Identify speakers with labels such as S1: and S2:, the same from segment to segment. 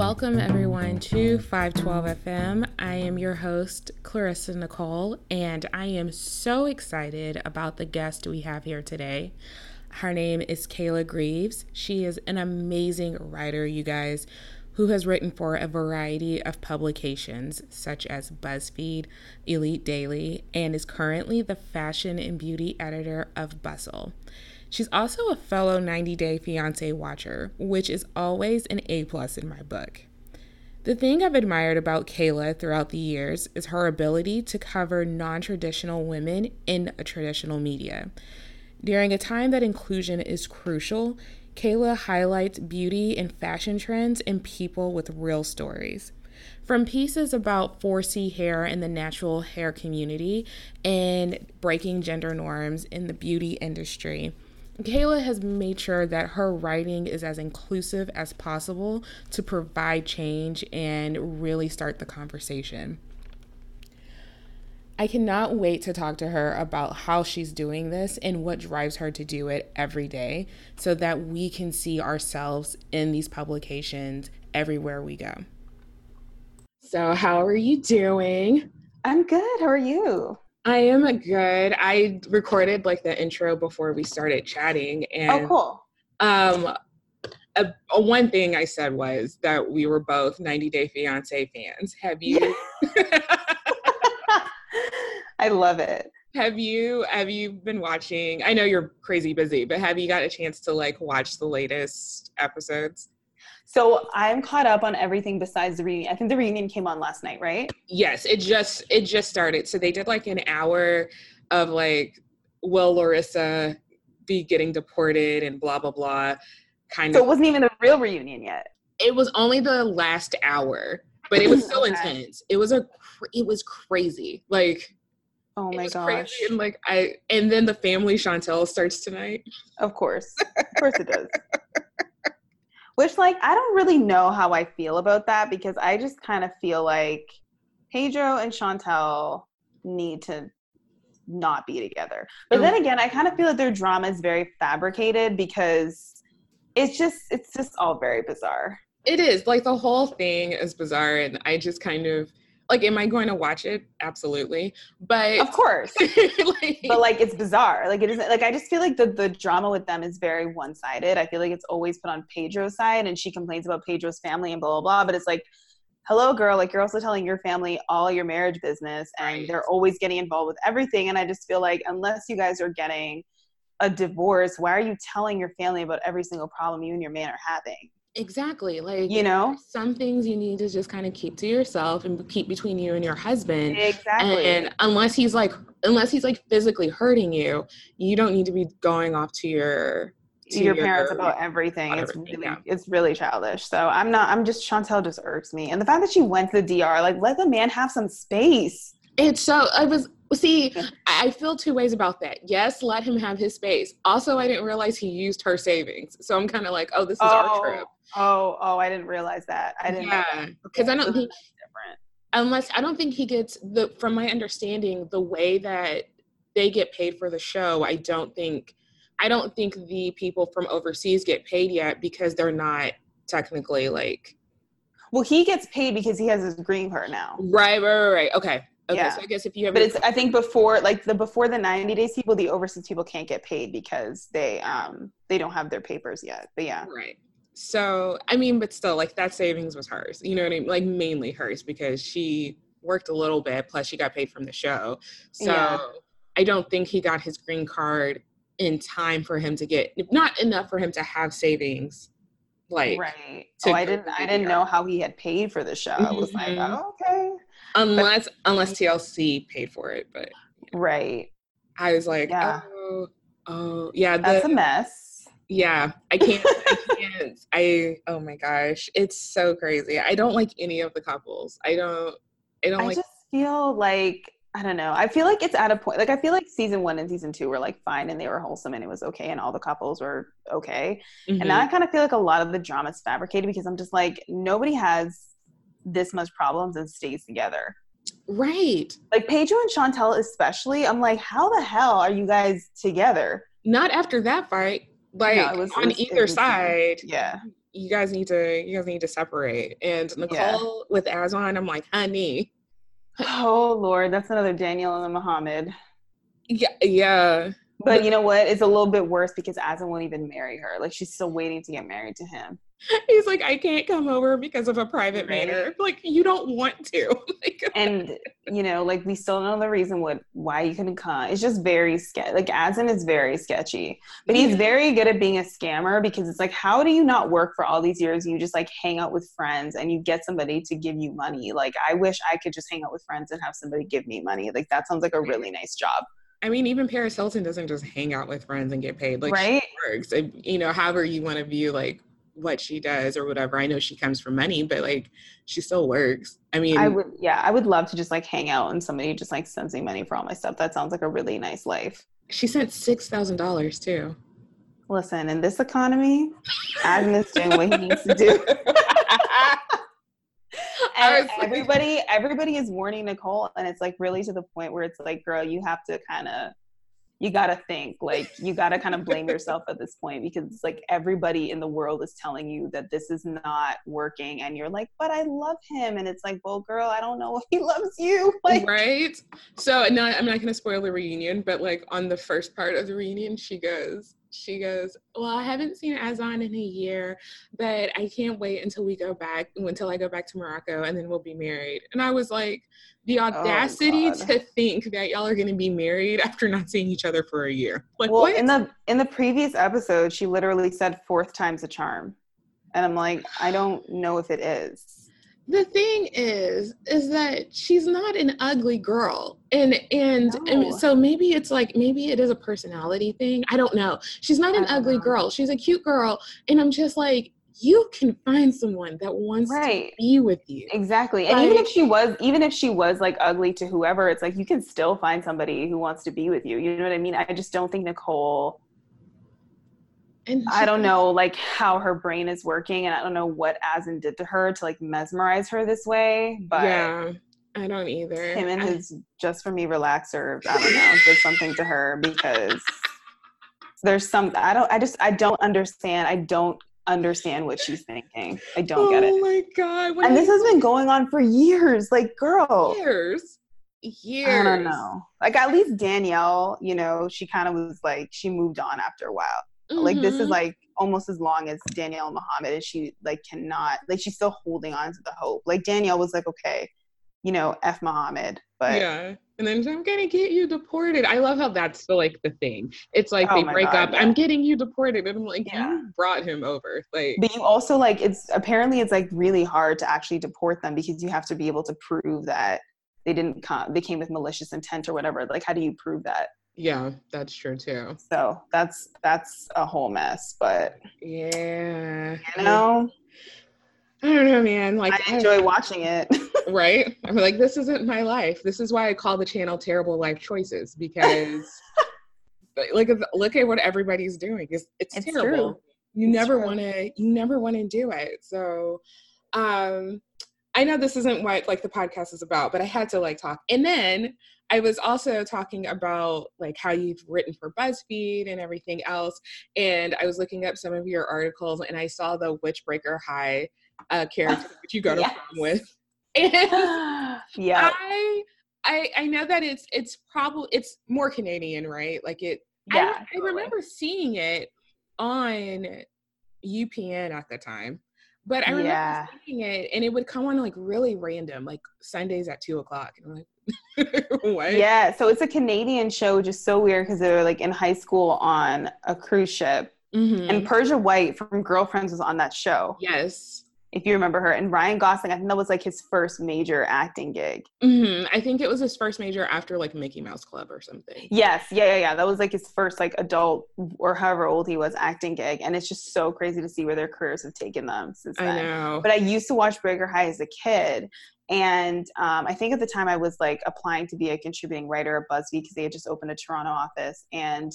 S1: Welcome, everyone, to 512 FM. I am your host, Clarissa Nicole, and I am so excited about the guest we have here today. Her name is Kayla Greaves. She is an amazing writer, you guys, who has written for a variety of publications such as BuzzFeed, Elite Daily, and is currently the fashion and beauty editor of Bustle. She's also a fellow 90 Day Fiancé watcher, which is always an A plus in my book. The thing I've admired about Kayla throughout the years is her ability to cover non traditional women in a traditional media. During a time that inclusion is crucial, Kayla highlights beauty and fashion trends and people with real stories. From pieces about 4C hair and the natural hair community and breaking gender norms in the beauty industry Kayla has made sure that her writing is as inclusive as possible to provide change and really start the conversation. I cannot wait to talk to her about how she's doing this and what drives her to do it every day so that we can see ourselves in these publications everywhere we go. So, how are you doing?
S2: I'm good. How are you?
S1: I am good. I recorded like the intro before we started chatting,
S2: oh, and oh, cool.
S1: Um, a, a one thing I said was that we were both 90 Day Fiance fans. Have you?
S2: I love it.
S1: Have you have you been watching? I know you're crazy busy, but have you got a chance to like watch the latest episodes?
S2: So I'm caught up on everything besides the reunion. I think the reunion came on last night, right?
S1: Yes, it just it just started. So they did like an hour of like, will Larissa be getting deported and blah blah blah,
S2: kind so of. So it wasn't even a real reunion yet.
S1: It was only the last hour, but it was so okay. intense. It was a it was crazy. Like
S2: Oh my gosh.
S1: And like I and then the family Chantel starts tonight.
S2: Of course. Of course it does. Which, like, I don't really know how I feel about that because I just kind of feel like Pedro and Chantel need to not be together. But mm. then again, I kind of feel that their drama is very fabricated because it's just it's just all very bizarre.
S1: It is. Like the whole thing is bizarre and I just kind of like am i going to watch it? Absolutely. But
S2: of course. like, but like it's bizarre. Like it isn't like i just feel like the the drama with them is very one-sided. I feel like it's always put on pedro's side and she complains about pedro's family and blah blah blah. But it's like hello girl. Like you're also telling your family all your marriage business and right. they're always getting involved with everything. And i just feel like unless you guys are getting a divorce why are you telling your family about every single problem you and your man are having
S1: Exactly. Like,
S2: you know,
S1: some things you need to just kind of keep to yourself and keep between you and your husband.
S2: Exactly.
S1: And, unless he's like, unless he's like physically hurting you, you don't need to be going off to your
S2: to your, your parents about everything. About it's everything, really, yeah. it's really childish. So I'm not. I'm just Chantel just irks me, and the fact that she went to the DR, like, let the man have some space.
S1: It's so. I was see. I feel two ways about that. Yes, let him have his space. Also, I didn't realize he used her savings, so I'm kind of like, oh, this is oh. our trip.
S2: Oh, oh, oh, I didn't realize that. I didn't.
S1: Yeah, because I don't think different. Unless I don't think he gets the. From my understanding, the way that they get paid for the show, I don't think. I don't think the people from overseas get paid yet because they're not technically like.
S2: Well, he gets paid because he has his green card now.
S1: Right, right, right, right. Okay. Okay, yeah. so I guess if you have,
S2: but it's I think before like the before the ninety days people, the overseas people can't get paid because they um they don't have their papers yet. But yeah,
S1: right. So, I mean, but still, like that savings was hers. You know what I mean? Like mainly hers because she worked a little bit, plus she got paid from the show. So yeah. I don't think he got his green card in time for him to get not enough for him to have savings. Like
S2: right. Oh, I didn't I didn't know how he had paid for the show. I was like, mm-hmm. oh, okay.
S1: Unless but, unless TLC paid for it, but
S2: right.
S1: I was like, yeah. oh, oh, yeah.
S2: The, That's a mess
S1: yeah i can't i can't i oh my gosh it's so crazy i don't like any of the couples i don't i don't like I like
S2: just feel like i don't know i feel like it's at a point like i feel like season one and season two were like fine and they were wholesome and it was okay and all the couples were okay mm-hmm. and now i kind of feel like a lot of the drama is fabricated because i'm just like nobody has this much problems and stays together
S1: right
S2: like pedro and chantel especially i'm like how the hell are you guys together
S1: not after that fight like no, was, on was, either side
S2: yeah
S1: you guys need to you guys need to separate. And Nicole yeah. with Azan, I'm like, honey.
S2: Oh Lord, that's another Daniel and the Muhammad.
S1: Yeah, yeah.
S2: But you know what? It's a little bit worse because Azan won't even marry her. Like she's still waiting to get married to him.
S1: He's like, I can't come over because of a private right. matter. Like you don't want to.
S2: and you know, like we still know the reason what why you couldn't come. It's just very sketchy. Like Azan is very sketchy, but he's mm-hmm. very good at being a scammer because it's like, how do you not work for all these years? And you just like hang out with friends and you get somebody to give you money. Like I wish I could just hang out with friends and have somebody give me money. Like that sounds like a really nice job.
S1: I mean, even Paris Hilton doesn't just hang out with friends and get paid. Like
S2: right?
S1: works. You know, however you want to view like what she does or whatever. I know she comes from money, but like she still works. I mean,
S2: I would, yeah, I would love to just like hang out and somebody just like sends me money for all my stuff. That sounds like a really nice life.
S1: She sent six thousand dollars too.
S2: Listen, in this economy, Azan's doing what he needs to do. and everybody, everybody is warning Nicole, and it's like really to the point where it's like, girl, you have to kind of you got to think like you got to kind of blame yourself at this point because like everybody in the world is telling you that this is not working and you're like but i love him. And it's like well girl i don't know if he loves you. Like
S1: right? So no i'm not going to spoil the reunion but like on the first part of the reunion she goes she goes, Well, I haven't seen Azan in a year, but I can't wait until we go back, until I go back to Morocco and then we'll be married. And I was like, The oh, audacity oh, to think that y'all are going to be married after not seeing each other for a year.
S2: Like, well, what? in the in the previous episode, she literally said fourth time's a charm. And I'm like, I don't know if it is
S1: the thing is is that she's not an ugly girl. And and, no. and, so maybe it's like maybe it is a personality thing. I don't know. She's not an ugly know. girl. She's a cute girl. And i'm just like you can find someone that wants right. to be with you.
S2: Exactly. And even if she was even if she was like ugly to whoever it's like you can still find somebody who wants to be with you. You know what i mean? I just don't think nicole I don't know like how her brain is working and I don't know what Azan did to her to like mesmerize her this way. But
S1: yeah, I don't either.
S2: Him and I, his just for me relaxer, I don't know, did something to her because there's some I don't I just I don't understand. I don't understand what she's thinking. I don't oh get it.
S1: Oh my god.
S2: and this has been going on for years. Like girl.
S1: Years. Years. I
S2: don't know. Like at least Danielle, you know, she kind of was like she moved on after a while. Mm-hmm. Like this is mm-hmm. like almost as long as Danielle Muhammad and she like cannot like she's still holding on to the hope. Like Danielle was like, okay, you know, F Muhammad. But
S1: Yeah. And then I'm gonna get you deported. I love how that's the like the thing. It's like oh they break God, up, yeah. I'm getting you deported. And I'm like, yeah. you brought him over. Like
S2: But you also like it's apparently it's like really hard to actually deport them because you have to be able to prove that they didn't come they came with malicious intent or whatever. Like how do you prove that?
S1: Yeah, that's true too.
S2: So that's that's a whole mess, but
S1: yeah,
S2: you know,
S1: I don't know, man. Like
S2: I enjoy I, watching it.
S1: right? I'm like, this isn't my life. This is why I call the channel "Terrible Life Choices" because, like, look at what everybody's doing. It's it's, it's terrible. True. You it's never want to. You never want to do it. So, um, I know this isn't what like the podcast is about, but I had to like talk. And then I was also talking about like how you've written for BuzzFeed and everything else. And I was looking up some of your articles and I saw the Witchbreaker High uh, character that you go to yes. prom with. And
S2: yeah.
S1: I I I know that it's it's probably it's more Canadian, right? Like it yeah, I, totally. I remember seeing it on UPN at the time. But I remember yeah. seeing it and it would come on like really random, like Sundays at two o'clock. And I'm like,
S2: Yeah, so it's a Canadian show, just so weird because they were like in high school on a cruise ship. Mm-hmm. And Persia White from Girlfriends was on that show.
S1: Yes.
S2: If you remember her. And Ryan Gosling, I think that was like his first major acting gig.
S1: Mm-hmm. I think it was his first major after like Mickey Mouse Club or something.
S2: Yes. Yeah, yeah, yeah. That was like his first like adult or however old he was acting gig. And it's just so crazy to see where their careers have taken them since then.
S1: I know.
S2: But I used to watch Breaker High as a kid. And um, I think at the time I was like applying to be a contributing writer at BuzzFeed because they had just opened a Toronto office. And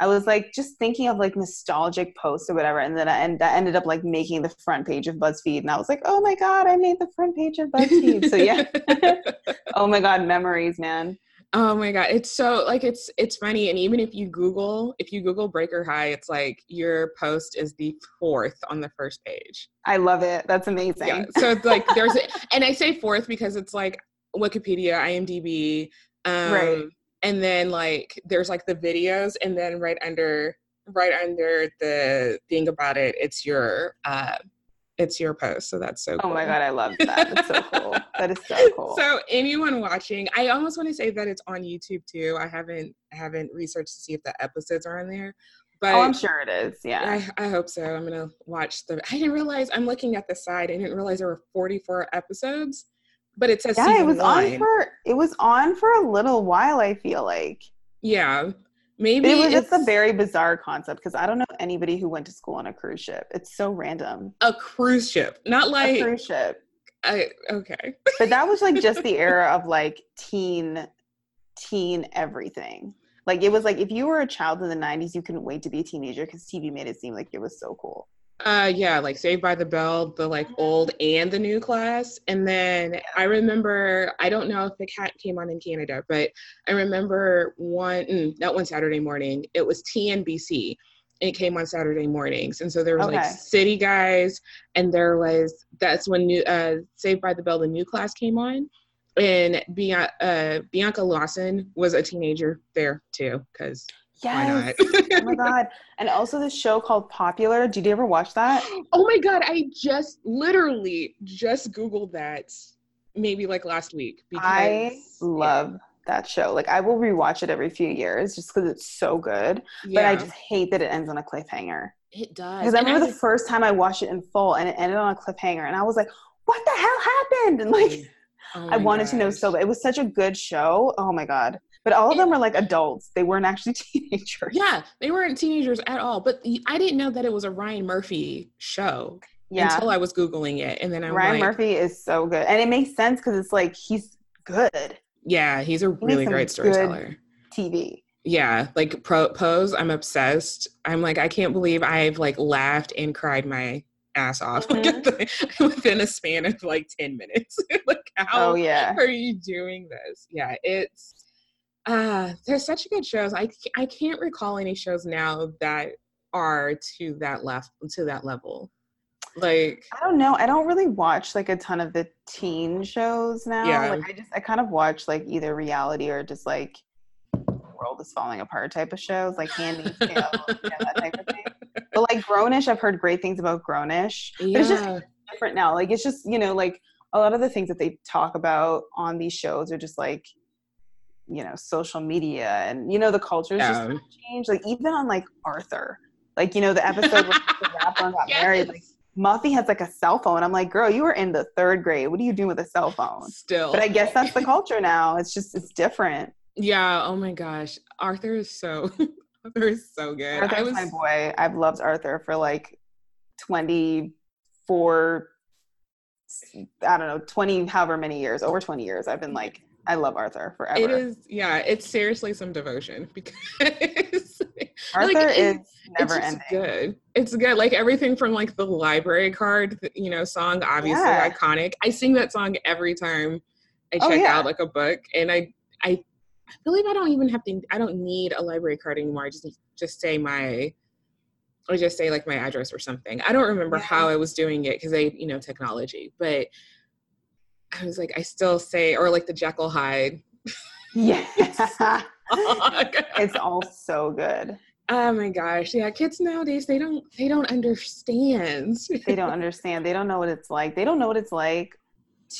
S2: I was like just thinking of like nostalgic posts or whatever. And then I, and that ended up like making the front page of BuzzFeed. And I was like, oh my God, I made the front page of BuzzFeed. so yeah. oh my God, memories, man.
S1: Oh my god, it's so like it's it's funny, and even if you Google if you Google Breaker High, it's like your post is the fourth on the first page.
S2: I love it. That's amazing. Yeah,
S1: so it's like there's, and I say fourth because it's like Wikipedia, IMDb, um, right, and then like there's like the videos, and then right under right under the thing about it, it's your uh it's your post. So that's so
S2: cool. Oh my God, I love that. That's so cool. That is so cool.
S1: So anyone watching, I almost want to say that it's on YouTube too. I haven't haven't researched to see if the episodes are on there.
S2: But oh, I'm sure it is. Yeah.
S1: I, I hope so. I'm gonna watch the I didn't realize I'm looking at the side. I didn't realize there were 44 episodes. But it says
S2: Yeah, it was one. on for it was on for a little while, I feel like.
S1: Yeah. Maybe
S2: it was just a very bizarre concept because I don't know anybody who went to school on a cruise ship. It's so random.
S1: A cruise ship, not like
S2: a cruise ship.
S1: I, okay.
S2: but that was like just the era of like teen, teen everything. Like it was like if you were a child in the '90s, you couldn't wait to be a teenager because TV made it seem like it was so cool.
S1: Uh, yeah, like Saved by the Bell, the like old and the new class. And then I remember, I don't know if the cat came on in Canada, but I remember one, mm, not one Saturday morning, it was TNBC. It came on Saturday mornings. And so there was okay. like City Guys, and there was, that's when new, uh, Saved by the Bell, the new class came on. And Bianca, uh, Bianca Lawson was a teenager there too, because
S2: Yes. oh my god. And also this show called Popular. Did you ever watch that?
S1: Oh my god, I just literally just googled that maybe like last week
S2: because I love yeah. that show. Like I will rewatch it every few years just cuz it's so good. Yeah. But I just hate that it ends on a cliffhanger.
S1: It does.
S2: Because I remember I the first time I watched it in full and it ended on a cliffhanger and I was like, "What the hell happened?" And like oh I wanted gosh. to know so bad. It was such a good show. Oh my god. But all of them were like adults. They weren't actually teenagers.
S1: Yeah, they weren't teenagers at all. But I didn't know that it was a Ryan Murphy show yeah. until I was googling it, and then I
S2: Ryan
S1: like,
S2: Murphy is so good, and it makes sense because it's like he's good.
S1: Yeah, he's a really great storyteller.
S2: TV.
S1: Yeah, like pro- Pose, I'm obsessed. I'm like, I can't believe I've like laughed and cried my ass off mm-hmm. within a span of like 10 minutes. like, how oh, yeah. are you doing this? Yeah, it's uh, there's such good shows. I I can't recall any shows now that are to that left to that level. Like
S2: I don't know. I don't really watch like a ton of the teen shows now. Yeah. Like I just I kind of watch like either reality or just like world is falling apart type of shows, like Handmaid's Tale, yeah, that type of thing. But like Grownish, I've heard great things about Grownish. Yeah. But it's just different now. Like it's just you know like a lot of the things that they talk about on these shows are just like you know social media and you know the culture yeah. just changed like even on like arthur like you know the episode where the rapper got yes. married like muffy has like a cell phone. I'm like girl you were in the third grade. What are you doing with a cell phone?
S1: Still.
S2: But i guess that's the culture now. It's just it's different.
S1: Yeah. Oh my gosh. Arthur is so arthur is so good.
S2: Arthur's was... my boy. I've loved arthur for like 24 i don't know 20 however many years over 20 years. I've been like I love Arthur forever.
S1: It is, yeah. It's seriously some devotion because
S2: Arthur like, is never
S1: it's
S2: ending.
S1: Good. It's good. Like everything from like the library card, you know, song, obviously yeah. iconic. I sing that song every time I oh, check oh, yeah. out like a book, and I, I, I believe I don't even have to. I don't need a library card anymore. I just just say my. Or just say like my address or something. I don't remember yeah. how I was doing it because I, you know, technology. But I was like, I still say, or like the Jekyll Hyde.
S2: Yes. Oh it's all so good.
S1: Oh my gosh. Yeah, kids nowadays they don't they don't understand.
S2: they don't understand. They don't know what it's like. They don't know what it's like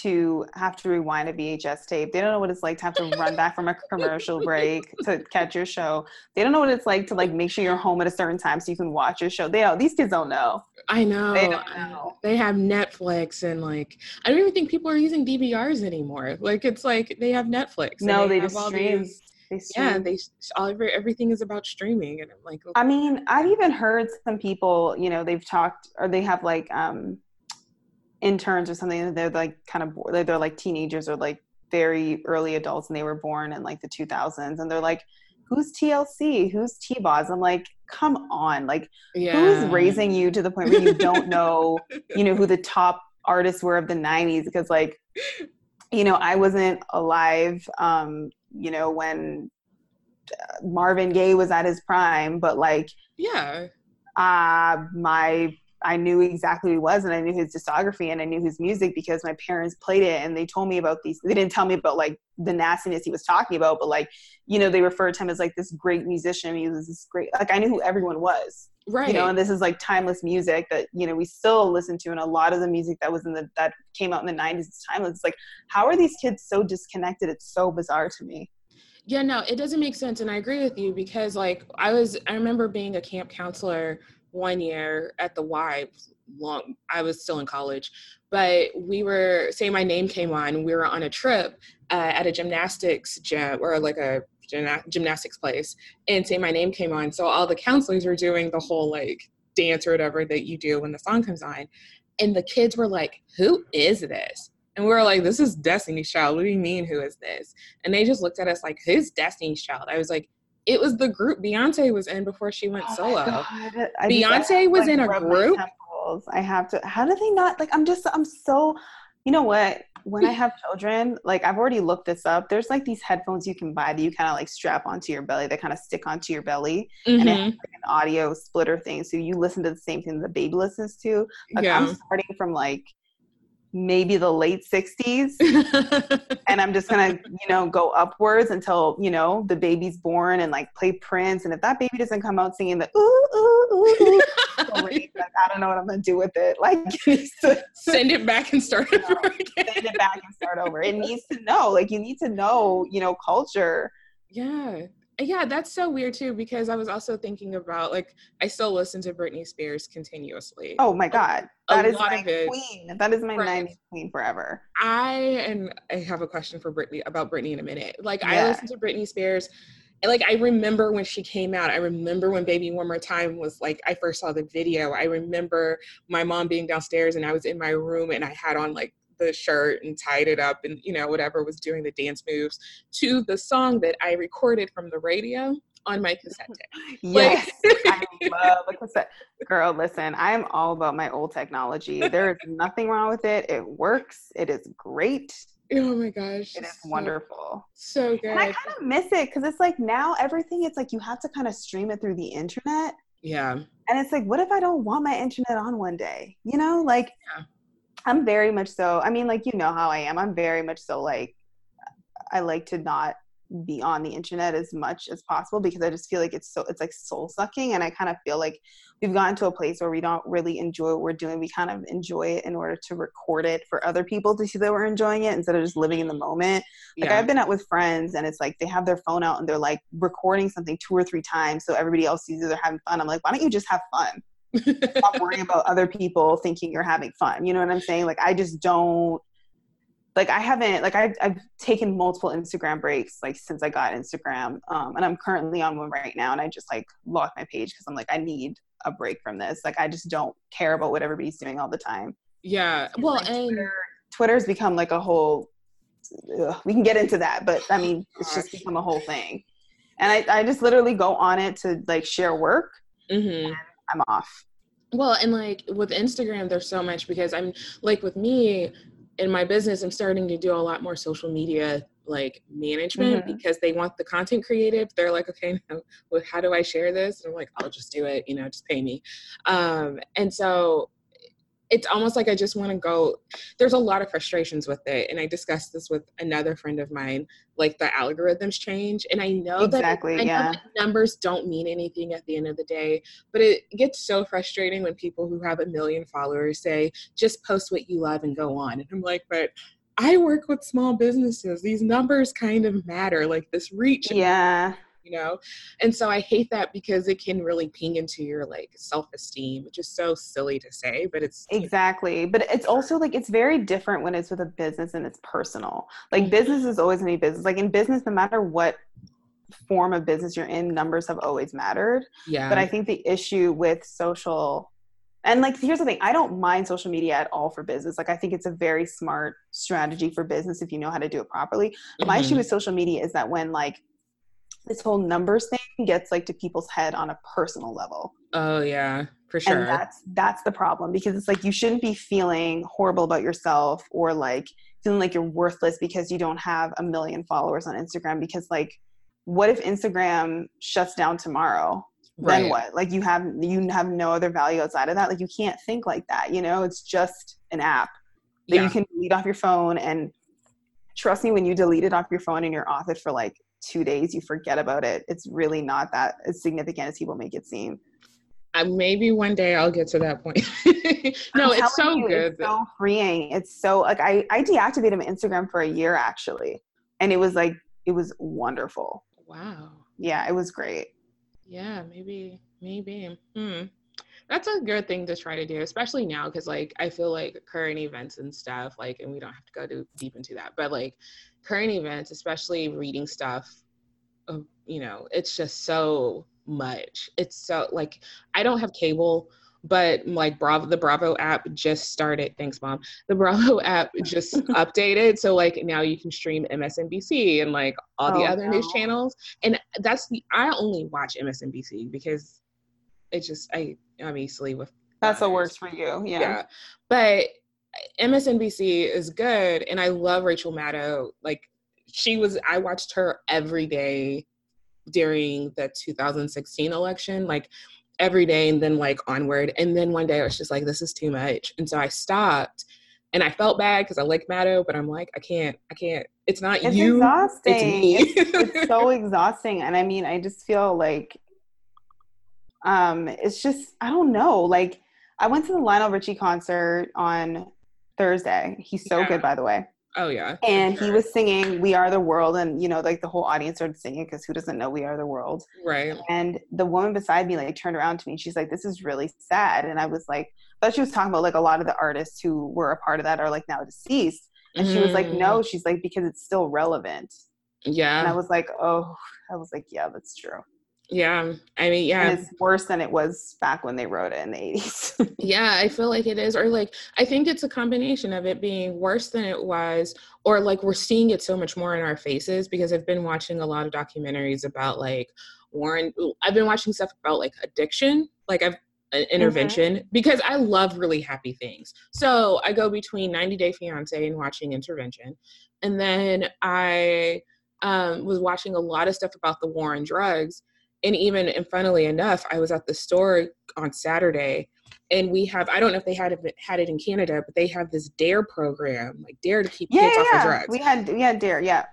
S2: to have to rewind a VHS tape. They don't know what it's like to have to run back from a commercial break to catch your show. They don't know what it's like to like make sure you're home at a certain time so you can watch your show. They these kids don't know.
S1: I know. They don't know. They have Netflix and like I don't even think people are using DVRs anymore. Like it's like they have Netflix.
S2: No, they, they just stream. These,
S1: they stream. Yeah, they all everything is about streaming, and I'm like. Okay.
S2: I mean, I've even heard some people, you know, they've talked or they have like um interns or something they're like kind of they're, they're like teenagers or like very early adults and they were born in like the 2000s and they're like who's TLC who's T-Boz I'm like come on like yeah. who's raising you to the point where you don't know you know who the top artists were of the 90s because like you know I wasn't alive um you know, when uh, Marvin Gaye was at his prime, but like,
S1: yeah,
S2: uh, my I knew exactly who he was and I knew his discography and I knew his music because my parents played it and they told me about these they didn't tell me about like the nastiness he was talking about but like you know they referred to him as like this great musician. He was this great like I knew who everyone was
S1: right
S2: you know and this is like timeless music that you know we still listen to and a lot of the music that was in the that came out in the 90s is timeless. It's like how are these kids so disconnected? It's so bizarre to me.
S1: Yeah no it doesn't make sense and I agree with you because like I was I remember being a camp counselor one year at the Y long I was still in college, but we were say my name came on, we were on a trip uh, at a gymnastics gym or like a gymnastics place and say my name came on. So all the counselors were doing the whole like dance or whatever that you do when the song comes on. And the kids were like, Who is this? And we were like, This is Destiny's Child. What do you mean, who is this? And they just looked at us like, Who's Destiny's Child? I was like, it was the group Beyonce was in before she went oh solo. Beyonce was like, in a group.
S2: I have to. How do they not like? I'm just. I'm so. You know what? When I have children, like I've already looked this up. There's like these headphones you can buy that you kind of like strap onto your belly. They kind of stick onto your belly, mm-hmm. and it has like an audio splitter thing, so you listen to the same thing the baby listens to. Like yeah. I'm starting from like maybe the late 60s and i'm just gonna you know go upwards until you know the baby's born and like play prince. And if that baby doesn't come out singing the ooh ooh ooh, ooh like, i don't know what i'm gonna do with it. Like
S1: send it back and start over
S2: again. send it back and start over. It needs to know. Like you need to know you know culture.
S1: Yeah yeah, that's so weird too because I was also thinking about like I still listen to Britney Spears continuously.
S2: Oh my god, that is my queen. That is my right. 90s queen forever.
S1: I and I have a question for Britney about Britney in a minute. Like yeah. I listen to Britney Spears. And like I remember when she came out. I remember when Baby One More Time was like I first saw the video. I remember my mom being downstairs and I was in my room and I had on like the shirt and tied it up and you know whatever was doing the dance moves to the song that I recorded from the radio on my cassette tape.
S2: yes, I love a cassette. Girl, listen, I am all about my old technology. There is nothing wrong with it. It works. It is great.
S1: Oh my gosh.
S2: It is so, wonderful.
S1: So good.
S2: And I kind of miss it because it's like now everything, it's like you have to kind of stream it through the internet.
S1: Yeah.
S2: And it's like, what if I don't want my internet on one day? You know, like yeah. I'm very much so. I mean, like you know how I am. I'm very much so like I like to not be on the internet as much as possible because I just feel like it's so it's like soul sucking and I kind of feel like we've gotten to a place where we don't really enjoy what we're doing. We kind of enjoy it in order to record it for other people to see that we're enjoying it instead of just living in the moment. Like yeah. I've been out with friends and it's like they have their phone out and they're like recording something two or three times so everybody else sees that they're having fun. I'm like, why don't you just have fun? Stop worrying about other people thinking you're having fun. You know what I'm saying? Like I just don't like I haven't like I've, I've taken multiple Instagram breaks like since I got Instagram, um, and I'm currently on one right now, and I just like lock my page because I'm like I need a break from this. Like I just don't care about what everybody's doing all the time.
S1: Yeah, well, like, and
S2: Twitter, Twitter's become like a whole. Ugh, we can get into that, but I mean, it's just become a whole thing, and I I just literally go on it to like share work.
S1: Mm-hmm.
S2: I'm off.
S1: Well, and like with Instagram, there's so much because I'm like with me in my business, I'm starting to do a lot more social media like management mm-hmm. because they want the content creative. They're like, okay, now, well, how do I share this? And I'm like, I'll just do it, you know, just pay me. Um, and so it's almost like I just want to go. There's a lot of frustrations with it, and I discussed this with another friend of mine. Like the algorithms change, and I know
S2: exactly,
S1: that,
S2: I yeah.
S1: know that numbers don't mean anything at the end of the day. But it gets so frustrating when people who have a million followers say, "Just post what you love and go on." And I'm like, but I work with small businesses. These numbers kind of matter, like this reach.
S2: Yeah
S1: you know? And so i hate that because it can really ping into your like self-esteem which is so silly to say but it's
S2: exactly but it's also like it's very different when it's with a business and it's personal. Like mm-hmm. business is always to be business. Like in business no matter what form of business you're in numbers have always mattered.
S1: Yeah.
S2: But i think the issue with social and like here's the thing i don't mind social media at all for business. Like i think it's a very smart strategy for business if you know how to do it properly. Mm-hmm. my issue mm-hmm. with social media is that when like this whole numbers thing gets like to people's head on a personal level.
S1: Oh yeah, for sure.
S2: And that's that's the problem because it's like you shouldn't be feeling horrible about yourself or like feeling like you're worthless because you don't have a million followers on Instagram because like what if Instagram shuts down tomorrow? Right. Then what? Like you have you have no other value outside of that. Like you can't think like that, you know? It's just an app that yeah. you can delete off your phone and trust me when you delete it off your phone and you're off it for like 2 days, you forget about it. It's really not that as significant as people make it seem.
S1: Uh, maybe one day I'll get to that point. no, it's so you, good.
S2: It's so freeing. It's so like I I deactivated my Instagram for a year actually, and it was like it was wonderful.
S1: Wow.
S2: Yeah, it was great.
S1: Yeah, maybe maybe. Hmm. That's a good thing to try to do, especially now, because like I feel like current events and stuff, like, and we don't have to go too deep into that, but like current events, especially reading stuff, uh, you know, it's just so much. It's so like I don't have cable, but like Bravo, the Bravo app just started. Thanks, mom. The Bravo app just updated, so like now you can stream MSNBC and like all the oh, other news channels. And that's the I only watch MSNBC because it just I obviously with
S2: that's what works for you. Yeah. yeah.
S1: But MSNBC is good, and I love Rachel Maddow. Like she was, I watched her every day during the 2016 election, like every day and then like onward. And then one day I was just like, this is too much. And so I stopped and I felt bad because I like Maddow, but I'm like, I can't, I can't. It's not
S2: it's
S1: you.
S2: Exhausting. It's, it's, it's so exhausting. And I mean, I just feel like um it's just I don't know. Like I went to the Lionel Richie concert on Thursday. He's so yeah. good by the way.
S1: Oh yeah.
S2: And sure. he was singing "We Are the World," and you know, like the whole audience started singing because who doesn't know "We Are the World"?
S1: Right.
S2: And the woman beside me like turned around to me. and She's like, "This is really sad," and I was like, I thought she was talking about like a lot of the artists who were a part of that are like now deceased, and mm. she was like, "No," mm. she's like, "Because it's still relevant."
S1: Yeah.
S2: And I was like, "Oh," I was like, "Yeah, that's true."
S1: Yeah. I mean, yeah.
S2: And it's worse than it was back when they wrote it in the 80s.
S1: yeah, I feel like it is. Or like, I think it's a combination of it being worse than it was, or like we're seeing it so much more in our faces because I've been watching a lot of documentaries about like Warren. I've been watching stuff about like addiction. Like, I've an intervention mm-hmm. because I love really happy things. So I go between 90 Day Fiance and watching intervention. And then I um, was watching a lot of stuff about the war on drugs and even and funnily enough, I was at the store on Saturday and we have I don't know if they had it had it in Canada, but they have this DARE program, like DARE to keep yeah, kids yeah, off of drugs.
S2: We had we had DARE, yeah.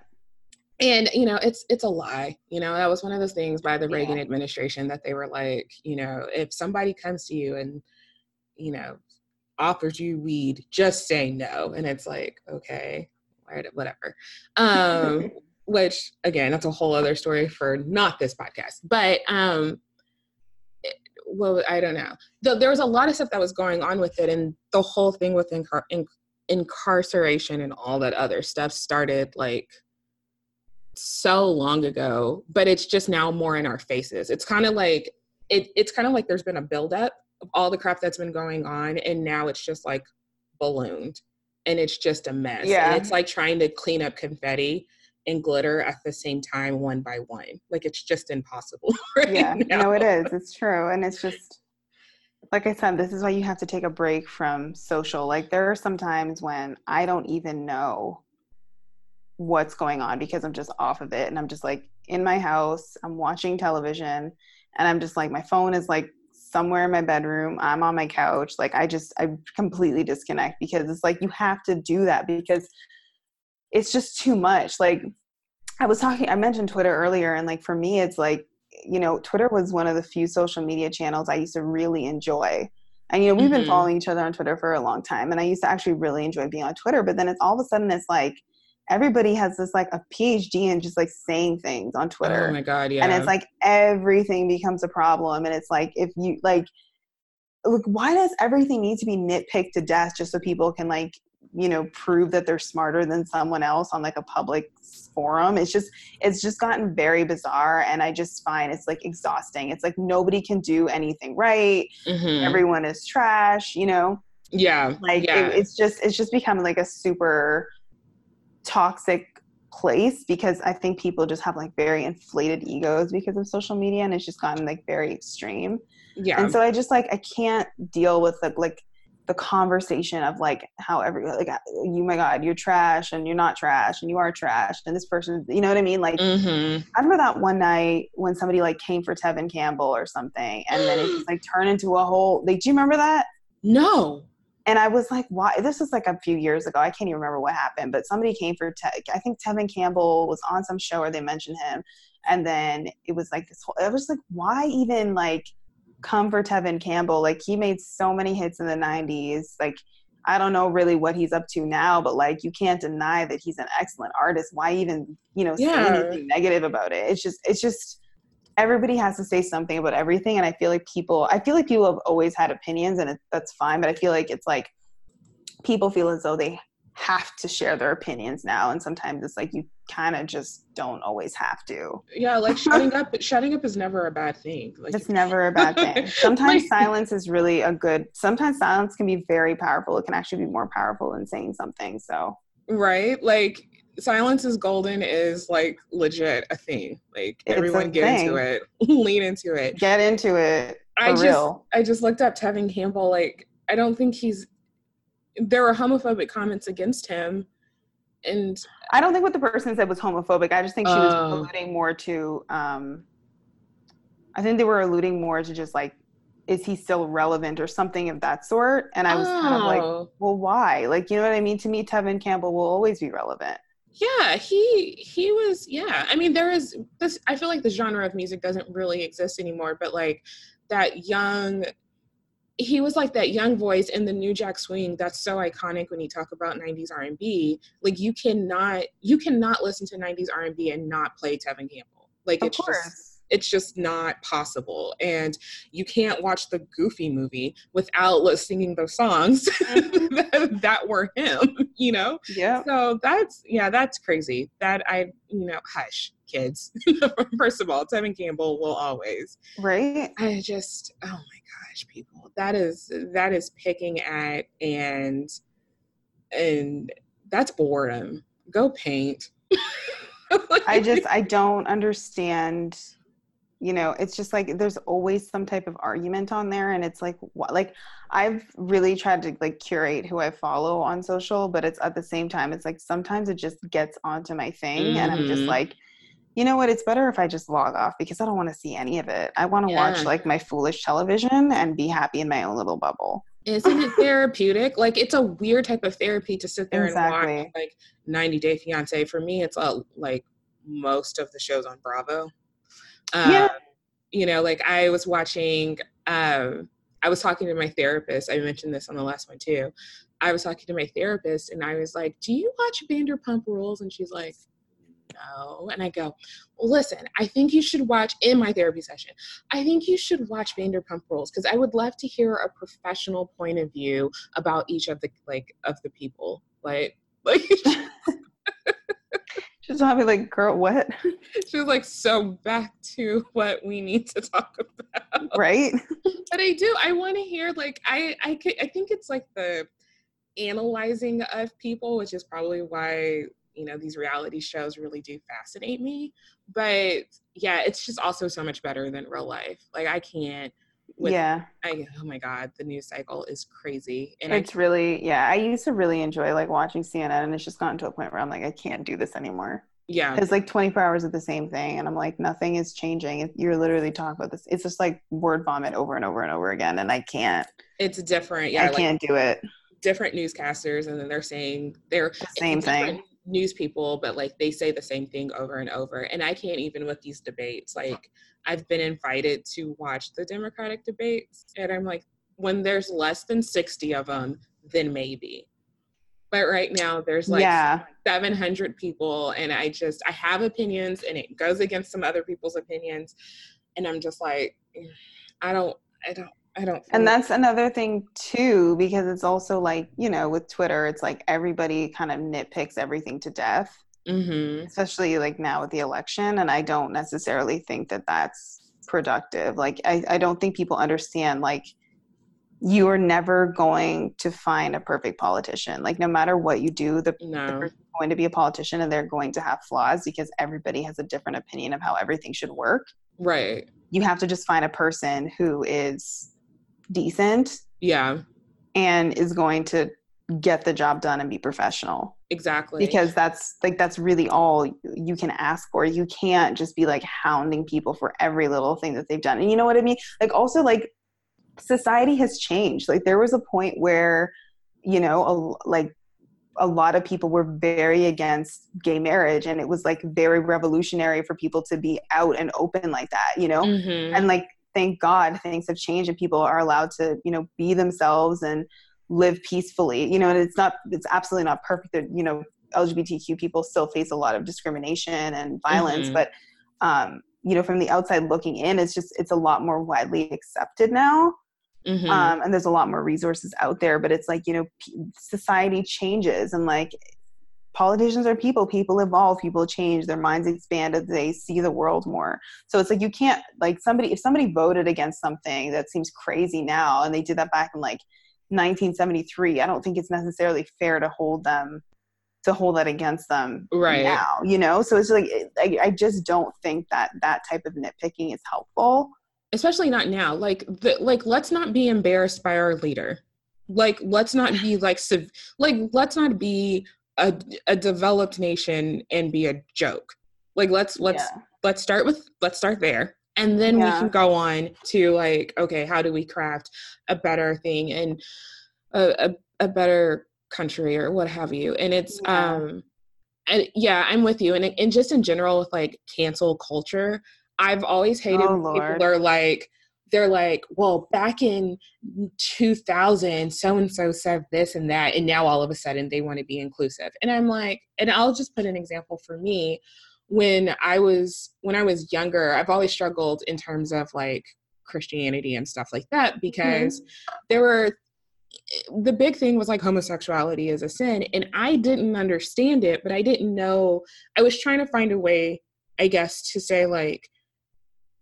S1: And you know, it's it's a lie. You know, that was one of those things by the yeah. Reagan administration that they were like, you know, if somebody comes to you and you know offers you weed, just say no. And it's like, okay, whatever. Um, which again, that's a whole other story for not this podcast. But um, well, I don't know. The, there was a lot of stuff that was going on with it, and the whole thing with incar- in- incarceration and all that other stuff started like so long ago. But it's just now more in our faces. It's kind of like it. It's kind of like there's been a buildup of all the crap that's been going on, and now it's just like ballooned, and it's just a mess. Yeah, and it's like trying to clean up confetti and glitter at the same time one by one. Like it's just impossible
S2: right yeah now. no it is. It's true and it's just like i said this is why you have to take a break from social. Like there are some times when i don't even know what's going on because i'm just off of it and i'm just like in my house i'm watching television and i'm just like my phone is like somewhere in my bedroom i'm on my couch. Like i just i completely disconnect because it's like you have to do that because it's just too much. Like I was talking, I mentioned Twitter earlier, and like for me, it's like, you know, Twitter was one of the few social media channels I used to really enjoy. And you know, we've mm-hmm. been following each other on Twitter for a long time, and I used to actually really enjoy being on Twitter. But then it's all of a sudden it's like everybody has this like a PhD in just like saying things on Twitter.
S1: Oh my god, yeah.
S2: And it's like everything becomes a problem, and it's like if you like, look, why does everything need to be nitpicked to death just so people can like you know prove that they're smarter than someone else on like a public forum. It's just it's just gotten very bizarre and i just find it's like exhausting. It's like nobody can do anything right. Mm-hmm. everyone is trash you know?
S1: Yeah
S2: like
S1: yeah.
S2: It, it's just it's just become like a super toxic place because i think people just have like very inflated egos because of social media and it's just gotten like very extreme.
S1: Yeah.
S2: And so i just like i can't deal with like like the conversation of like how every like you my god you're trash and you're not trash and you are trash and this person you know what I mean? Like mm-hmm. I remember that one night when somebody like came for Tevin Campbell or something and then it just like turned into a whole like do you remember that?
S1: No.
S2: And I was like why? This was like a few years ago. I can't even remember what happened but somebody came for Te- I think Tevin Campbell was on some show where they mentioned him and then it was like this whole it was like why even like come for Tevin Campbell. Like he made so many hits in the 90s. Like I don't know really what he's up to now, but like you can't deny that he's an excellent artist. Why even, you know, yeah. say anything negative about it? It's just it's just everybody has to say something about everything and I feel like people I feel like people have always had opinions and it, that's fine, but I feel like it's like people feel as though they have to share their opinions now and sometimes it's like you kind of just don't always have to.
S1: Yeah like shutting up shutting up is never a bad thing
S2: like it's never a bad thing. Sometimes like, silence is really a good sometimes silence can be very powerful. It can actually be more powerful than saying something so.
S1: Right? Like silence is golden is like legit a thing. Like it's everyone get thing. into it lean into it.
S2: Get into it
S1: i just real. i just looked up tevin campbell like i don't think he's there were homophobic comments against him and
S2: i don't think what the person said was homophobic. I just think she was uh, alluding more to um i think they were alluding more to just like is he still relevant or something of that sort? And i was oh. kind of like oh. well why? Like you know what i mean? To me tevin campbell will always be relevant.
S1: Yeah he he was yeah. I mean there is this i feel like the genre of music doesn't really exist anymore but like that young he was like that young voice in the new jack swing that's so iconic when you talk about 90s r&b like you cannot you cannot listen to 90s r&b and not play tevin campbell like of it's course. just it's just not possible and you can't watch the goofy movie without singing those songs mm-hmm. that, that were him you know
S2: yeah
S1: so that's yeah that's crazy that i you know hush kids first of all tevin campbell will always
S2: right
S1: i just oh my gosh, people. That is that is picking at and and that's boredom. Go paint.
S2: I just I don't understand you know it's just like there's always some type of argument on there and it's like what like i've really tried to like curate who i follow on social but it's at the same time it's like sometimes it just gets onto my thing mm-hmm. and i'm just mm-hmm. like you know what? It's better if I just log off because I don't want to see any of it. I want to yeah. watch like my foolish television and be happy in my own little bubble.
S1: Isn't it therapeutic? like it's a weird type of therapy to sit there exactly. and watch like 90 Day Fiance. For me, it's uh, like most of the shows on Bravo. Um, yeah. You know, like I was watching. Um, I was talking to my therapist. I mentioned this on the last one too. I was talking to my therapist, and I was like, "Do you watch Vanderpump Rules?" And she's like, no. And I go, well, listen, I think you should watch in my therapy session. I think you should watch Vanderpump Rules because I would love to hear a professional point of view about each of the like of the people. Like, like.
S2: She's not be like, girl, what?
S1: She's like, so back to what we need to talk about.
S2: Right.
S1: but I do. I want to hear like I I could, I think it's like the analyzing of people, which is probably why you know these reality shows really do fascinate me but yeah it's just also so much better than real life like i can't
S2: with, yeah.
S1: I, oh my god the news cycle is crazy
S2: and it's really yeah i used to really enjoy like watching cnn and it's just gotten to a point where i'm like i can't do this anymore.
S1: Yeah.
S2: It's like 24 hours of the same thing and i'm like nothing is changing you're literally talking about this it's just like word vomit over and over and over again and i can't.
S1: It's different yeah
S2: i like, can't do it.
S1: different newscasters and then they're saying they're
S2: the same thing
S1: news people, but like they say the same thing over and over. And I can't even with these debates. Like I've been invited to watch the Democratic debates, and I'm like, when there's less than 60 of them, then maybe. But right now there's like yeah. 700 people, and I just I have opinions, and it goes against some other people's opinions, and I'm just like, I don't, I don't I don't.
S2: And that's another thing too, because it's also like you know with Twitter, it's like everybody kind of nitpicks everything to death,
S1: mm-hmm.
S2: especially like now with the election. And I don't necessarily think that that's productive. Like I, I don't think people understand like you are never going to find a perfect politician. Like no matter what you do, the, no. the person's going to be a politician, and they're going to have flaws because everybody has a different opinion of how everything should work.
S1: Right.
S2: You have to just find a person who is decent.
S1: Yeah.
S2: and is going to get the job done and be professional.
S1: Exactly.
S2: Because that's like that's really all you can ask for. You can't just be like hounding people for every little thing that they've done. And you know what I mean? Like also like society has changed. Like there was a point where you know, a, like a lot of people were very against gay marriage and it was like very revolutionary for people to be out and open like that, you know? Mm-hmm. And like thank God things have changed and people are allowed to, you know, be themselves and live peacefully. You know, and it's not it's absolutely not perfect that, you know, LGBTQ people still face a lot of discrimination and violence, mm-hmm. but um, you know, from the outside looking in, it's just it's a lot more widely accepted now. Mm-hmm. Um, and there's a lot more resources out there, but it's like, you know, p- society changes and like politicians are people, people evolve, people change, their minds expand as they see the world more. So it's like, you can't, like, somebody, if somebody voted against something that seems crazy now and they did that back in like 1973, I don't think it's necessarily fair to hold them to hold that against them
S1: right.
S2: now you know? So it's like I, I just don't think that that type of nitpicking is helpful.
S1: Especially not now. Like the, like let's not be embarrassed by our leader. Like let's not be like civ- like let's not be a, a developed nation and be a joke like let's let's yeah. let's start with let's start there and then yeah. we can go on to like okay how do we craft a better thing and a, a, a better country or what have you and it's yeah. um and yeah i'm with you and, and just in general with like cancel culture I've always hated oh, people are like, they're like, well, back in 2000, so and so said this and that, and now all of a sudden they want to be inclusive. And I'm like, and I'll just put an example for me. When I was when I was younger, I've always struggled in terms of like Christianity and stuff like that because mm-hmm. there were the big thing was like homosexuality is a sin and I didn't understand it, but I didn't know I was trying to find a way, I guess, to say like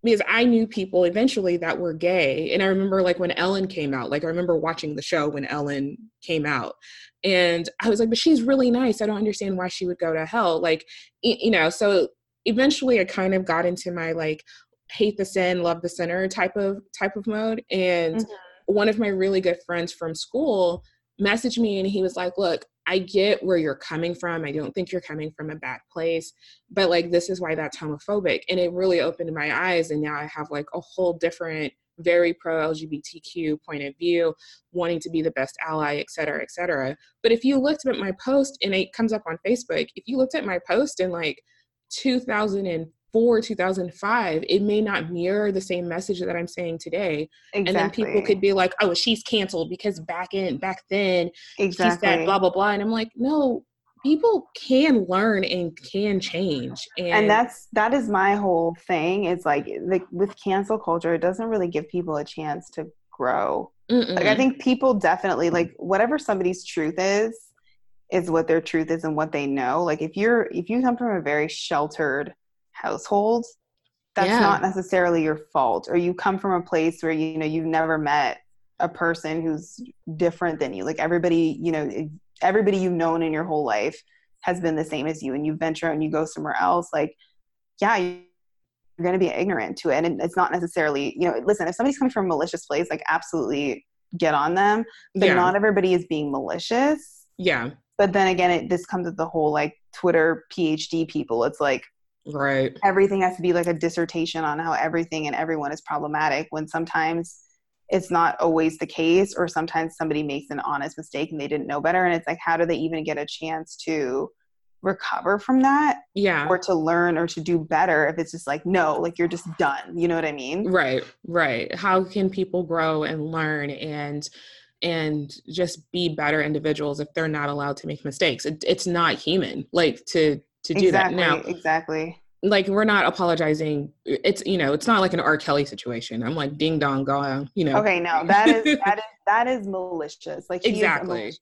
S1: because I knew people eventually that were gay. And I remember like when Ellen came out, like I remember watching the show when Ellen came out. And I was like, but she's really nice. I don't understand why she would go to hell. Like, you know, so eventually I kind of got into my like hate the sin, love the sinner type of type of mode. And mm-hmm. one of my really good friends from school messaged me and he was like, look, I get where you're coming from. I don't think you're coming from a bad place, but like this is why that's homophobic. And it really opened my eyes. And now I have like a whole different, very pro LGBTQ point of view, wanting to be the best ally, et cetera, et cetera. But if you looked at my post and it comes up on Facebook, if you looked at my post in like 2004, 2005 it may not mirror the same message that i'm saying today exactly. and then people could be like oh she's canceled because back in back then exactly. she said blah blah blah and i'm like no people can learn and can change
S2: and, and that's that is my whole thing it's like like with cancel culture it doesn't really give people a chance to grow Mm-mm. like i think people definitely like whatever somebody's truth is is what their truth is and what they know like if you're if you come from a very sheltered households that's yeah. not necessarily your fault. Or you come from a place where you know you've never met a person who's different than you. Like everybody you know everybody you've known in your whole life has been the same as you and you venture and you go somewhere else. Like yeah you're going to be ignorant to it. And it's not necessarily you know listen if somebody's coming from a malicious place like absolutely get on them. But yeah. not everybody is being malicious.
S1: Yeah.
S2: But then again it, this comes with the whole like twitter phd people. It's like
S1: Right.
S2: Everything has to be like a dissertation on how everything and everyone is problematic when sometimes it's not always the case or sometimes somebody makes an honest mistake and they didn't know better. And it's like how do they even get a chance to recover from that
S1: yeah.
S2: or to learn or to do better if it's just like no like you're just done. You know what i mean?
S1: Right. Right. How can people grow and learn and and just be better individuals if they're not allowed to make mistakes? It, it's not human. Like to to do
S2: exactly,
S1: that. Now
S2: exactly
S1: like we're not apologizing. It's you know it's not like an r. Kelly situation. I'm like ding dong go you know.
S2: Okay no that is that is that is malicious. Like exactly.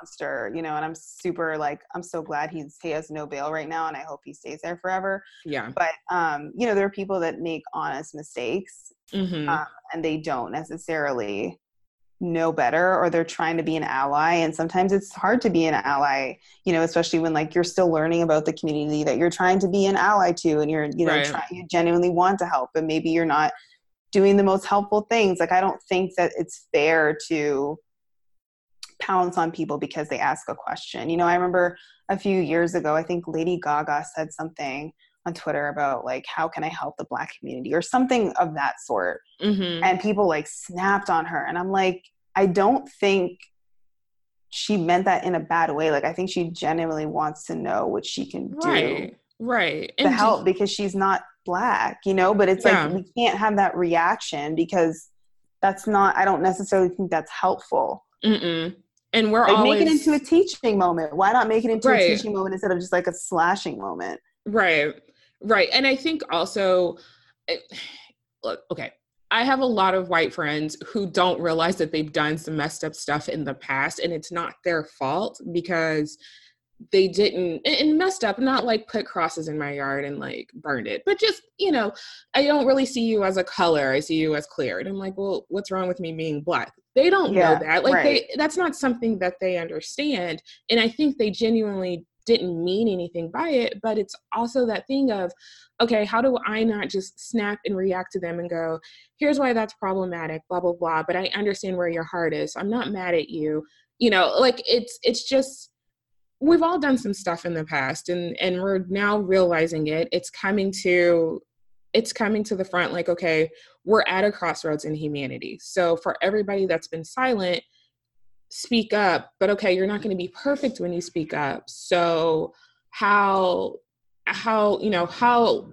S2: monster you know and i'm super like i'm so glad he's he has no bail right now and i hope he stays there forever.
S1: Yeah.
S2: But um you know there are people that make honest mistakes
S1: mm-hmm. um,
S2: and they don't necessarily know better or they're trying to be an ally and sometimes it's hard to be an ally you know especially when like you're still learning about the community that you're trying to be an ally to and you're you know right. trying you genuinely want to help but maybe you're not doing the most helpful things like i don't think that it's fair to pounce on people because they ask a question. You know, I remember a few years ago, I think Lady Gaga said something on Twitter about like how can I help the black community or something of that sort. Mm-hmm. And people like snapped on her and I'm like I don't think she meant that in a bad way. Like I think she genuinely wants to know what she can do.
S1: Right. Right.
S2: To and help because she's not black, you know, but it's yeah. like we can't have that reaction because that's not I don't necessarily think that's helpful.
S1: Mm-mm. And we're
S2: like,
S1: always
S2: make it into a teaching moment. Why not make it into right. a teaching moment instead of just like a slashing moment?
S1: Right. Right. And I think also, it, look, okay, I have a lot of white friends who don't realize that they've done some messed up stuff in the past and it's not their fault because they didn't and messed up not like put crosses in my yard and like burned it but just you know i don't really see you as a color i see you as clear and i'm like well what's wrong with me being black they don't yeah, know that like right. they that's not something that they understand and i think they genuinely didn't mean anything by it but it's also that thing of okay how do i not just snap and react to them and go here's why that's problematic blah blah blah but i understand where your heart is. I'm not mad at you. You know like it's it's just we've all done some stuff in the past and and we're now realizing it. It's coming to it's coming to the front like okay we're at a crossroads in humanity. So for everybody that's been silent speak up but okay you're not going to be perfect when you speak up. So how how you know how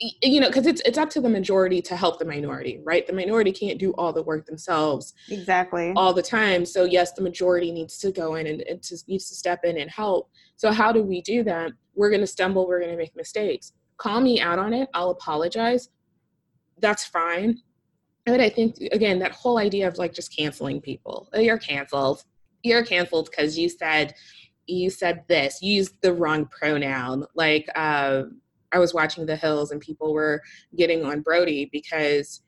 S1: you know because it's it's up to the majority to help the minority right? The minority can't do all the work themselves
S2: exactly.
S1: all the time. So yes the majority needs to go in and, and to, needs to step in and help. So how do we do that? We're going to stumble we're going to make mistakes. Call me out on it i'll apologize. That's fine but I think again that whole idea of like just canceling people. Oh, you're canceled. You're canceled because you said you said this. You used the wrong pronoun. Like uh, I was watching The Hills and people were getting on Brody because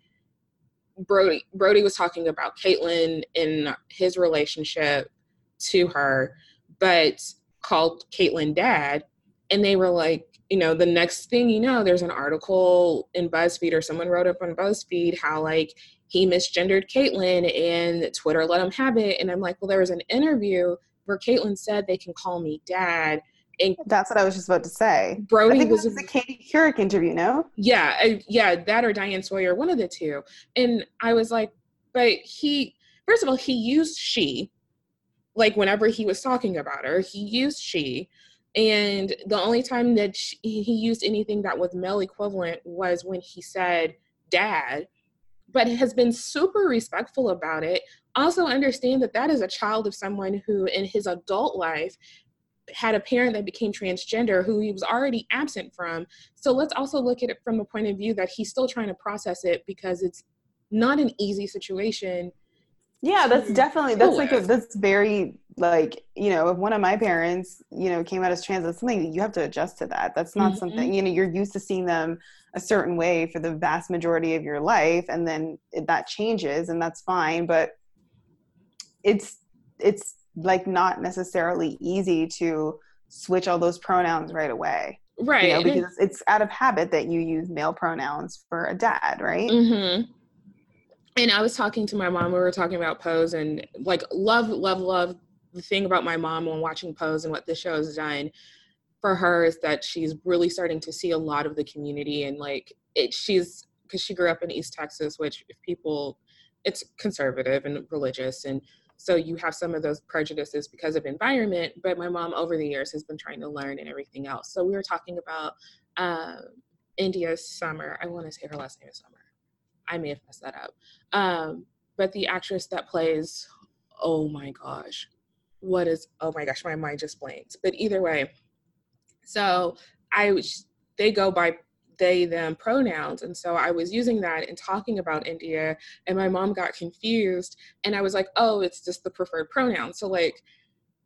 S1: Brody Brody was talking about Caitlyn in his relationship to her, but called Caitlyn dad, and they were like, you know, the next thing you know, there's an article in BuzzFeed or someone wrote up on BuzzFeed how like he misgendered Caitlyn and Twitter let him have it. And I'm like, well, there was an interview where Caitlyn said they can call me dad. And
S2: that's what I was just about to say.
S1: Brody
S2: I think was, was the Katie Couric interview, no?
S1: Yeah, I, yeah, that or Diane Sawyer, one of the two. And I was like, but he, first of all, he used she, like whenever he was talking about her, he used she. And the only time that she, he used anything that was male equivalent was when he said dad, but has been super respectful about it. Also, understand that that is a child of someone who, in his adult life, had a parent that became transgender who he was already absent from. So let's also look at it from the point of view that he's still trying to process it because it's not an easy situation
S2: yeah that's definitely that's like a, that's very like you know if one of my parents you know came out as trans that's something that you have to adjust to that that's not mm-hmm. something you know you're used to seeing them a certain way for the vast majority of your life and then it, that changes and that's fine but it's it's like not necessarily easy to switch all those pronouns right away
S1: right
S2: you know, because it's out of habit that you use male pronouns for a dad right
S1: mm-hmm and I was talking to my mom. We were talking about Pose and like love, love, love. The thing about my mom when watching Pose and what the show has done for her is that she's really starting to see a lot of the community and like it. She's because she grew up in East Texas, which if people, it's conservative and religious, and so you have some of those prejudices because of environment. But my mom over the years has been trying to learn and everything else. So we were talking about uh, India's Summer. I want to say her last name is Summer I may have messed that up. Um, but the actress that plays, oh my gosh, what is, oh my gosh, my mind just blanks But either way, so I, they go by they, them pronouns. And so I was using that and talking about India, and my mom got confused. And I was like, oh, it's just the preferred pronoun. So, like,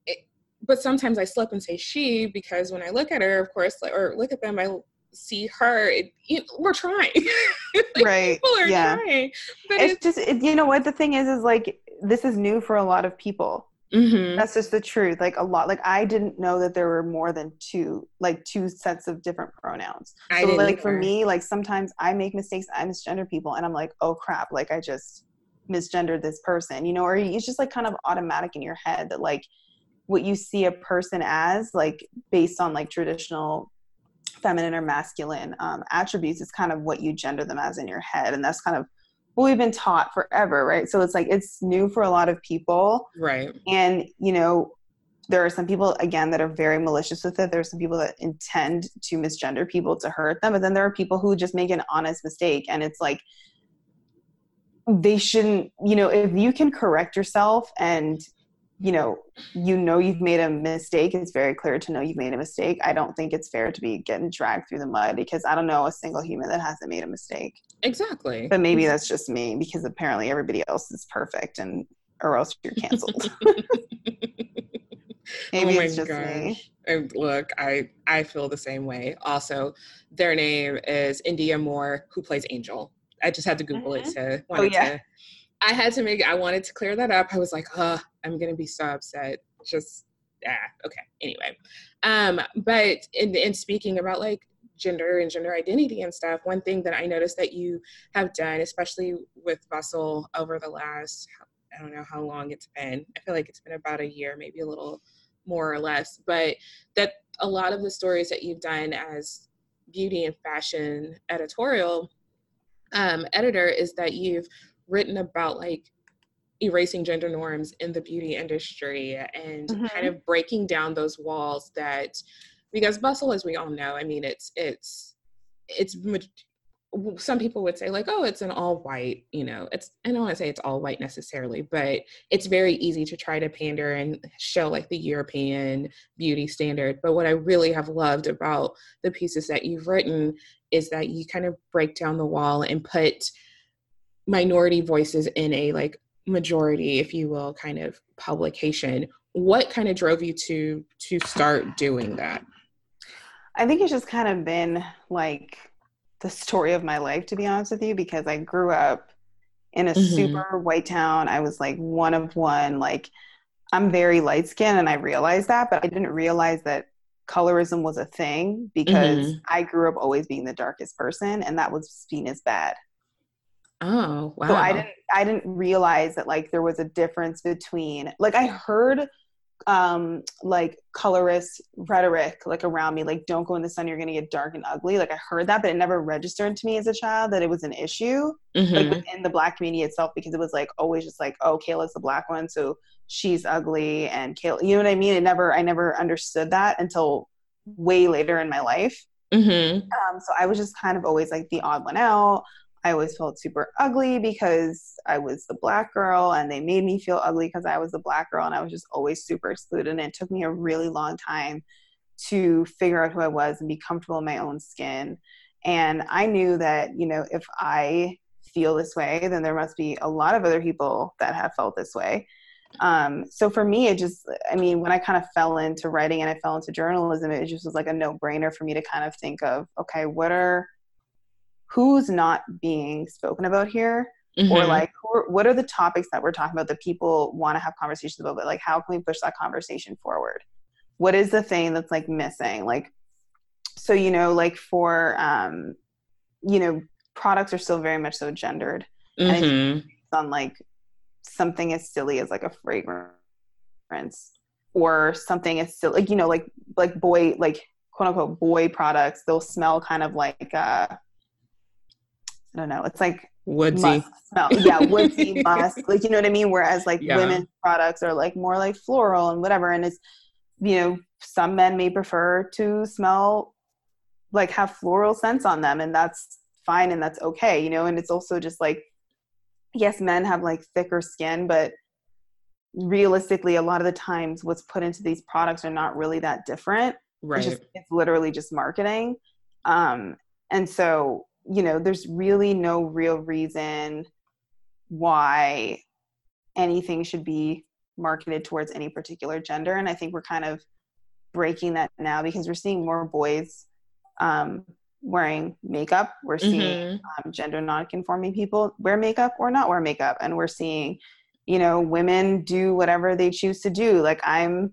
S1: it, but sometimes I slip and say she because when I look at her, of course, or look at them, I see her it, you we're trying
S2: like, right people are yeah. trying but it's, it's just it, you know what the thing is is like this is new for a lot of people mm-hmm. that's just the truth like a lot like i didn't know that there were more than two like two sets of different pronouns I so like either. for me like sometimes i make mistakes i misgender people and i'm like oh crap like i just misgendered this person you know or it's just like kind of automatic in your head that like what you see a person as like based on like traditional feminine or masculine um, attributes is kind of what you gender them as in your head and that's kind of what we've been taught forever right? So it's like it's new for a lot of people.
S1: Right.
S2: And you know there are some people again that are very malicious with it. There's some people that intend to misgender people to hurt them but then there are people who just make an honest mistake and it's like they shouldn't you know if you can correct yourself and you know you know you've made a mistake it's very clear to know you've made a mistake. I don't think it's fair to be getting dragged through the mud because i don't know a single human that hasn't made a mistake.
S1: Exactly.
S2: But maybe that's just me because apparently everybody else is perfect and or else you're canceled. Maybe oh it's just gosh. me
S1: look i i feel the same way. Also their name is indya moore who plays angel. I just had to google mm-hmm. it to oh yeah. to, I had to make I wanted to clear that up. I was like, oh, I'm gonna be so upset. Just yeah, okay. Anyway. Um, but in in speaking about like gender and gender identity and stuff, one thing that I noticed that you have done, especially with Bustle over the last I don't know how long it's been. I feel like it's been about a year, maybe a little more or less, but that a lot of the stories that you've done as beauty and fashion editorial um, editor is that you've written about like erasing gender norms in the beauty industry and mm-hmm. kind of breaking down those walls that because bustle as we all know i mean it's it's it's some people would say like oh it's an all white you know it's i don't want to say it's all white necessarily but it's very easy to try to pander and show like the european beauty standard but what i really have loved about the pieces that you've written is that you kind of break down the wall and put minority voices in a like majority if you will kind of publication what kind of drove you to to start doing that
S2: i think it's just kind of been like the story of my life to be honest with you because i grew up in a mm-hmm. super white town i was like one of one like i'm very light skinned and i realized that but i didn't realize that colorism was a thing because mm-hmm. i grew up always being the darkest person and that was seen as bad
S1: Oh, wow.
S2: So I didn't I didn't realize that like there was a difference between like I heard um like colorist rhetoric like around me like don't go in the sun you're going to get dark and ugly like i heard that but it never registered to me as a child that it was an issue mm-hmm. like within the black community itself because it was like always just like oh kayla's the black one so she's ugly and kayla you know what i mean it never i never understood that until way later in my life mm-hmm. um, so i was just kind of always like the odd one out I always felt super ugly because I was the black girl and they made me feel ugly because I was the black girl and I was just always super excluded. And it took me a really long time to figure out who I was and be comfortable in my own skin. And I knew that, you know, if I feel this way, then there must be a lot of other people that have felt this way. Um, so for me, it just, I mean, when I kind of fell into writing and I fell into journalism, it just was like a no brainer for me to kind of think of, okay, what are, who's not being spoken about here mm-hmm. or like are, what are the topics that we're talking about that people want to have conversations about but like how can we push that conversation forward what is the thing that's like missing like so you know like for um you know products are still very much so gendered mm-hmm. on like something as silly as like a fragrance or something as silly like you know like like boy like quote unquote boy products they'll smell kind of like uh I don't know. It's like
S1: woodsy
S2: smell. Yeah, woodsy musk. Like you know what I mean? Whereas like yeah. women's products are like more like floral and whatever. And it's you know, some men may prefer to smell like have floral scents on them and that's fine and that's okay, you know, and it's also just like yes, men have like thicker skin, but realistically a lot of the times what's put into these products are not really that different.
S1: Right.
S2: It's, just, it's literally just marketing. Um and so you know, there's really no real reason why anything should be marketed towards any particular gender. And I think we're kind of breaking that now because we're seeing more boys um, wearing makeup. We're seeing mm-hmm. um, gender non-conforming people wear makeup or not wear makeup, and we're seeing, you know, women do whatever they choose to do. Like I'm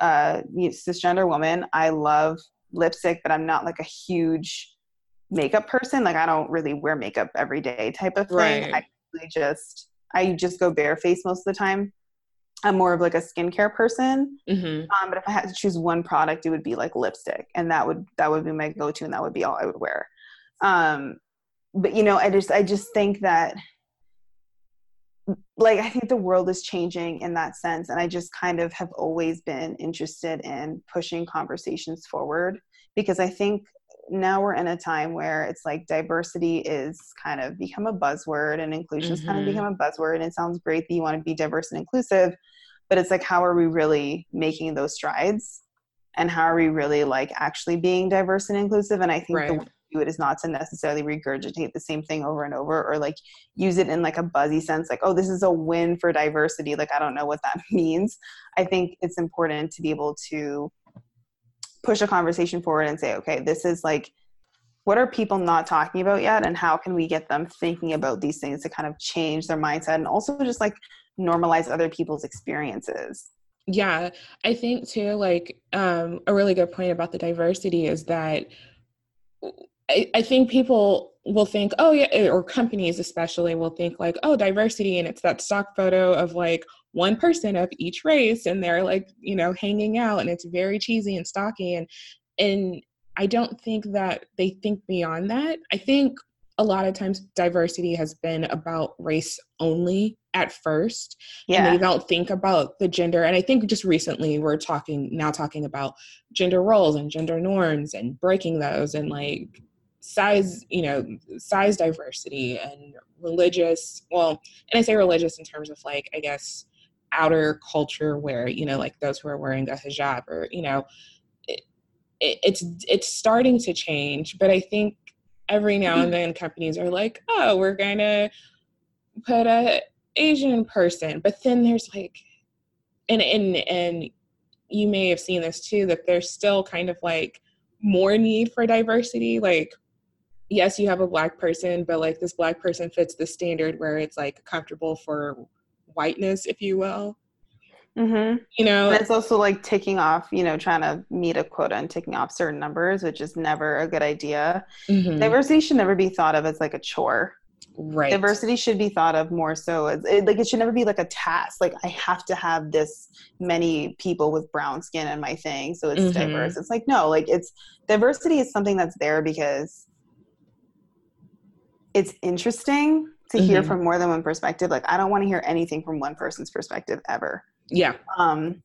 S2: a cisgender woman. I love lipstick, but I'm not like a huge makeup person. Like I don't really wear makeup every day type of thing. Right. I really just I just go barefaced most of the time. I'm more of like a skincare person. Mm-hmm. Um, but if I had to choose one product, it would be like lipstick, and that would that would be my go-to, and that would be all I would wear. Um, but you know, I just I just think that like I think the world is changing in that sense, and I just kind of have always been interested in pushing conversations forward because I think now we're in a time where it's like diversity is kind of become a buzzword and inclusion mm-hmm. kind of become a buzzword and it sounds great that you want to be diverse and inclusive but it's like how are we really making those strides and how are we really like actually being diverse and inclusive and i think right. the way to do it is not to necessarily regurgitate the same thing over and over or like use it in like a buzzy sense like oh this is a win for diversity like i don't know what that means i think it's important to be able to push a conversation forward and say, okay, this is like, what are people not talking about yet? And how can we get them thinking about these things to kind of change their mindset and also just like normalize other people's experiences?
S1: Yeah, I think too, like, um, a really good point about the diversity is that I, I think people will think, oh, yeah, or companies especially will think, like, oh, diversity, and it's that stock photo of like one person of each race and they're like you know hanging out and it's very cheesy and stocky and and i don't think that they think beyond that i think a lot of times diversity has been about race only at first yeah. and they don't think about the gender and i think just recently we're talking now talking about gender roles and gender norms and breaking those and like size you know size diversity and religious well and i say religious in terms of like i guess outer culture where you know like those who are wearing a hijab or you know it, it, it's it's starting to change but i think every now and then companies are like oh we're gonna put a asian person but then there's like and and and you may have seen this too that there's still kind of like more need for diversity like yes you have a black person but like this black person fits the standard where it's like comfortable for whiteness, if you will.
S2: Mm-hmm. You know, and it's also like taking off, you know, trying to meet a quota and taking off certain numbers, which is never a good idea. Mm-hmm. Diversity should never be thought of as like a chore. Right. Diversity should be thought of more so as it, like it should never be like a task. Like I have to have this many people with brown skin in my thing, so it's mm-hmm. diverse. It's like no, like it's diversity is something that's there because it's interesting to mm-hmm. hear from more than one perspective. Like I don't want to hear anything from one person's perspective ever.
S1: Yeah.
S2: Um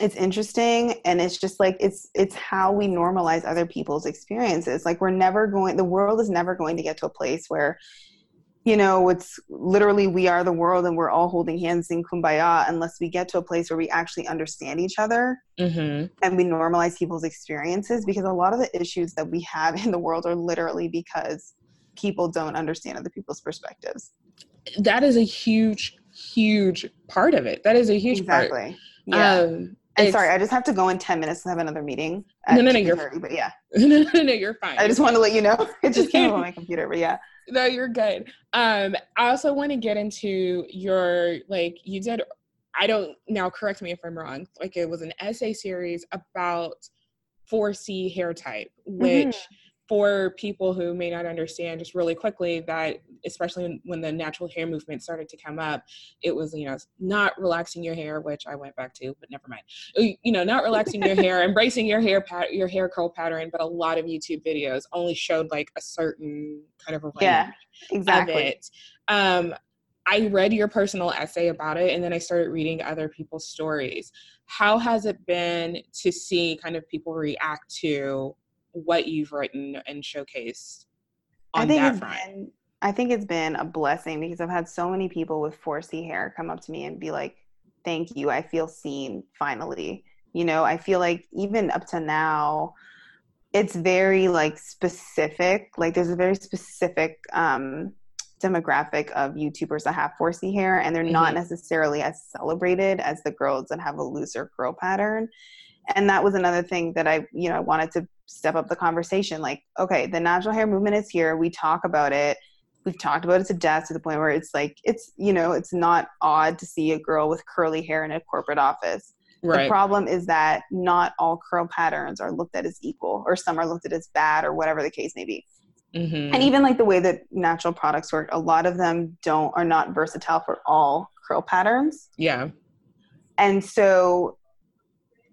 S2: it's interesting and it's just like it's it's how we normalize other people's experiences. Like we're never going the world is never going to get to a place where you know, it's literally we are the world and we're all holding hands in kumbaya unless we get to a place where we actually understand each other mm-hmm. and we normalize people's experiences because a lot of the issues that we have in the world are literally because people don't understand other people's perspectives.
S1: That is a huge, huge part of it. That is a huge exactly. part. Exactly.
S2: Yeah. Um, and sorry, I just have to go in 10 minutes and have another meeting. no, no, no, you're fine. But yeah.
S1: no, no, no, you're fine.
S2: I just want to let you know. It just came up on my computer, but yeah.
S1: No, you're good. Um, I also want to get into your, like, you did, I don't, now correct me if I'm wrong, like it was an essay series about 4C hair type, which mm-hmm for people who may not understand just really quickly that especially when the natural hair movement started to come up it was you know not relaxing your hair which i went back to but never mind. You know not relaxing your hair embracing your hair pat- your hair curl pattern but a lot of youtube videos only showed like a certain kind of a range yeah exactly. of it. Um i read your personal essay about it and then i started reading other people's stories. How has it been to see kind of people react to what you've written and showcased on
S2: I think
S1: that front?
S2: Been, I think it's been a blessing because I've had so many people with 4C hair come up to me and be like, thank you. I feel seen finally. You know, I feel like even up to now, it's very like specific. Like there's a very specific um, demographic of YouTubers that have 4C hair, and they're mm-hmm. not necessarily as celebrated as the girls that have a looser curl pattern and that was another thing that i you know I wanted to step up the conversation like okay the natural hair movement is here we talk about it we've talked about it to death to the point where it's like it's you know it's not odd to see a girl with curly hair in a corporate office right. the problem is that not all curl patterns are looked at as equal or some are looked at as bad or whatever the case may be Mm-hmm. And even like the way that natural products work, a lot of them don't are not versatile for all curl patterns.
S1: Yeah.
S2: And so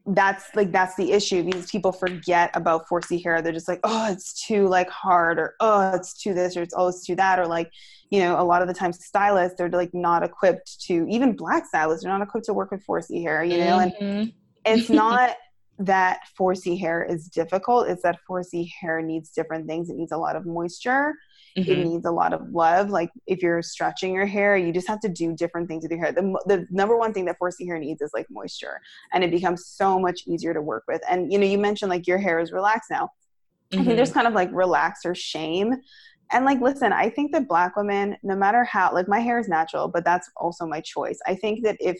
S2: that's like that's the issue because people forget about 4C hair. They're just like, oh, it's too like hard, or oh, it's too this, or it's oh, it's too that, or like, you know, a lot of the times stylists they're like not equipped to even black stylists are not equipped to work with 4C hair, you know, mm-hmm. and it's not that 4C hair is difficult. It's that 4C hair needs different things. It needs a lot of moisture. Mm-hmm. It needs a lot of love. Like if you're stretching your hair, you just have to do different things with your hair. The, the number one thing that 4C hair needs is like moisture, and it becomes so much easier to work with. And you know, you mentioned like your hair is relaxed now. Mm-hmm. I think there's kind of like relax or shame. And like, listen, I think that black women, no matter how, like my hair is natural, but that's also my choice. I think that if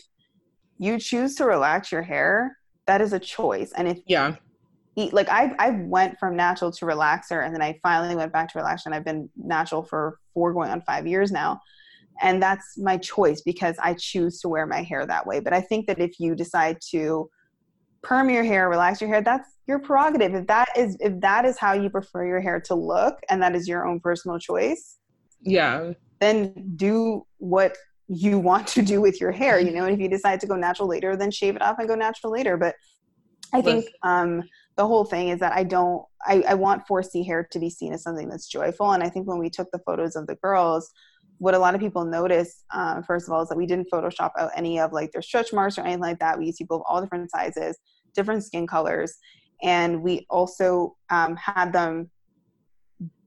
S2: you choose to relax your hair, that is a choice. And if
S1: yeah,
S2: like I I went from natural to relaxer, and then I finally went back to relaxer, and I've been natural for four going on five years now. And that's my choice because I choose to wear my hair that way. But I think that if you decide to perm your hair, relax your hair, that's your prerogative. If that is if that is how you prefer your hair to look and that is your own personal choice,
S1: yeah,
S2: then do what you want to do with your hair you know and if you decide to go natural later then shave it off and go natural later but i think um, the whole thing is that i don't I, I want 4c hair to be seen as something that's joyful. And i think when we took the photos of the girls what a lot of people notice uh, first of all is that we didn't photoshop out any of like their stretch marks or anything like that. We used people of all different sizes different skin colors. And we also um, had them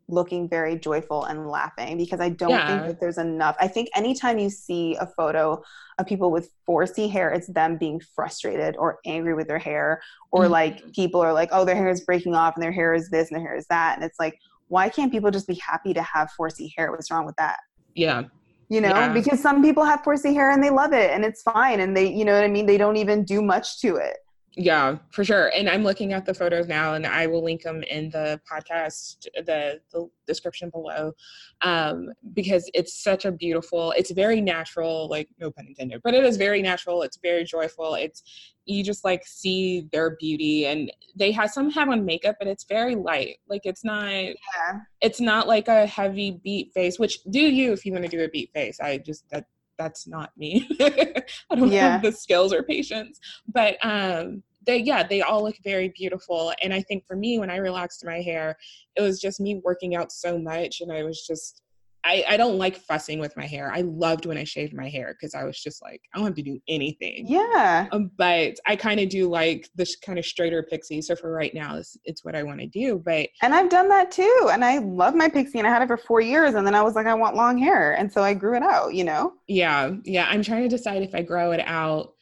S2: looking very joyful and laughing because I don't yeah. think that there's enough. I think anytime you see a photo of people with 4C hair, it's them being frustrated or angry with their hair, or mm-hmm. like people are like, oh, their hair is breaking off and their hair is this and their hair is that. And it's like, why can't people just be happy to have 4C hair? What's wrong with that?
S1: Yeah.
S2: You know, yeah. because some people have 4C hair and they love it and it's fine. And they, you know what I mean? They don't even do much to it.
S1: Yeah, for sure. And I'm looking at the photos now, and I will link them in the podcast, the the description below, um, because it's such a beautiful. It's very natural, like no pun intended, but it is very natural. It's very joyful. It's you just like see their beauty, and they have some have on makeup, but it's very light. Like it's not. Yeah. It's not like a heavy beat face. Which do you if you want to do a beat face? I just that that's not me. I don't yeah. have the skills or patience. But um they yeah, they all look very beautiful. And I think for me when I relaxed my hair, it was just me working out so much and I was just I, I don't like fussing with my hair. I loved when I shaved my hair because I was just like, I don't have to do anything.
S2: Yeah.
S1: Um, but I kind of do like this kind of straighter pixie. So for right now, it's, it's what I want to do. But
S2: and I've done that too. And I love my pixie, and I had it for four years. And then I was like, I want long hair, and so I grew it out. You know.
S1: Yeah, yeah. I'm trying to decide if I grow it out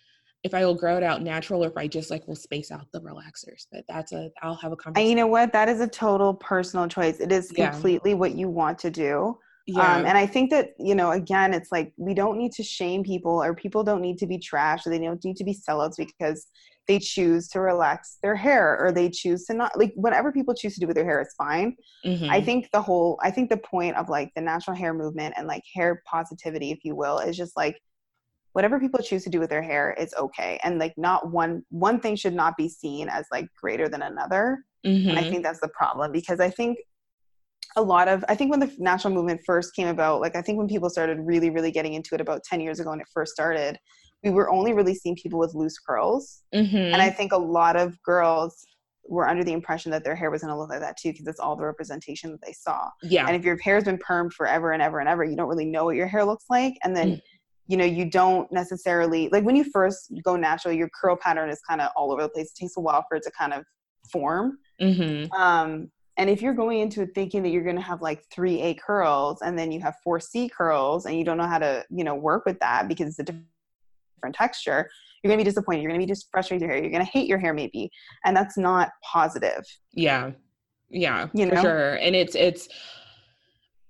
S1: if I will grow it out natural or if I just like will space out the relaxers. But that's a I'll have a conversation.
S2: And you know what? That is a total personal choice. It is completely yeah. what you want to do. Yeah. Um, and I think that, you know, again, it's like we don't need to shame people or people don't need to be trash or they don't need to be sellouts because they choose to relax their hair or they choose to not like whatever people choose to do with their hair is fine. Mm-hmm. I think the whole I think the point of like the natural hair movement and like hair positivity, if you will, is just like whatever people choose to do with their hair is okay. And like not one one thing should not be seen as like greater than another. Mm-hmm. And I mm-hmm. think that's the problem because I think a lot of i think when the natural movement first came about like i think when people started really really getting into it about 10 years ago when it first started we were only really seeing people with loose curls mm-hmm. and i think a lot of girls were under the impression that their hair was going to look like that too because it's all the representation that they saw
S1: yeah
S2: and if your hair's been permed forever and ever and ever you don't really know what your hair looks like and then mm. you know you don't necessarily like when you first go natural your curl pattern is kind of all over the place it takes a while for it to kind of form mm-hmm. um, and if you're going into it thinking that you're going to have like 3A curls and then you have 4C curls and you don't know how to, you know, work with that because it's a different texture, you're going to be disappointed. You're going to be just frustrated with your hair. You're going to hate your hair maybe. And that's not positive.
S1: Yeah. Yeah, you know? sure. And it's, it's,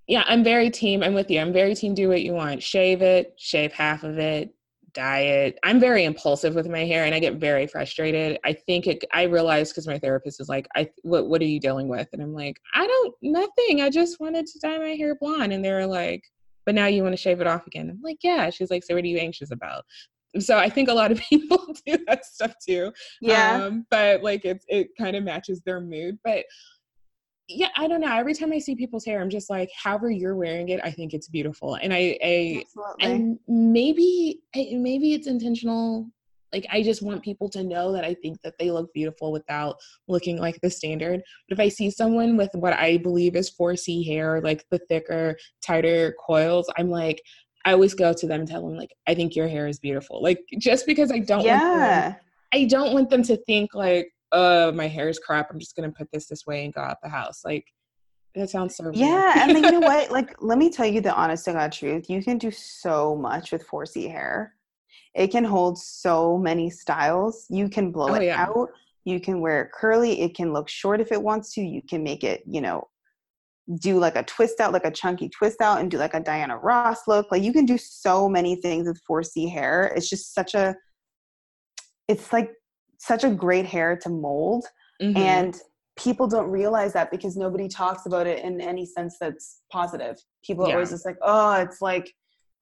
S1: yeah, I'm very team. I'm with you. I'm very team do what you want. Shave it, shave half of it, diet. I'm very impulsive with my hair and I get very frustrated. I think it I realized because my therapist is like, I what what are you dealing with? And I'm like, I don't nothing. I just wanted to dye my hair blonde. And they're like, but now you want to shave it off again. I'm like, yeah. She's like, so what are you anxious about? So I think a lot of people do that stuff too.
S2: Yeah.
S1: Um, but like it's it kind of matches their mood. But yeah, I don't know. Every time I see people's hair, I'm just like, however you're wearing it, I think it's beautiful. And I, I, and maybe, maybe it's intentional. Like I just want people to know that I think that they look beautiful without looking like the standard. But if I see someone with what I believe is 4C hair, like the thicker, tighter coils, I'm like, I always go to them and tell them like, I think your hair is beautiful. Like just because I don't, yeah, them, I don't want them to think like, uh my hair is crap i'm just gonna put this this way and go out the house like that sounds so
S2: yeah and then you know what like let me tell you the honest to god truth you can do so much with 4c hair it can hold so many styles you can blow oh, it yeah. out you can wear it curly it can look short if it wants to you can make it you know do like a twist out like a chunky twist out and do like a diana ross look like you can do so many things with 4c hair it's just such a it's like such a great hair to mold mm-hmm. and people don't realize that because nobody talks about it in any sense that's positive people are always just like oh it's like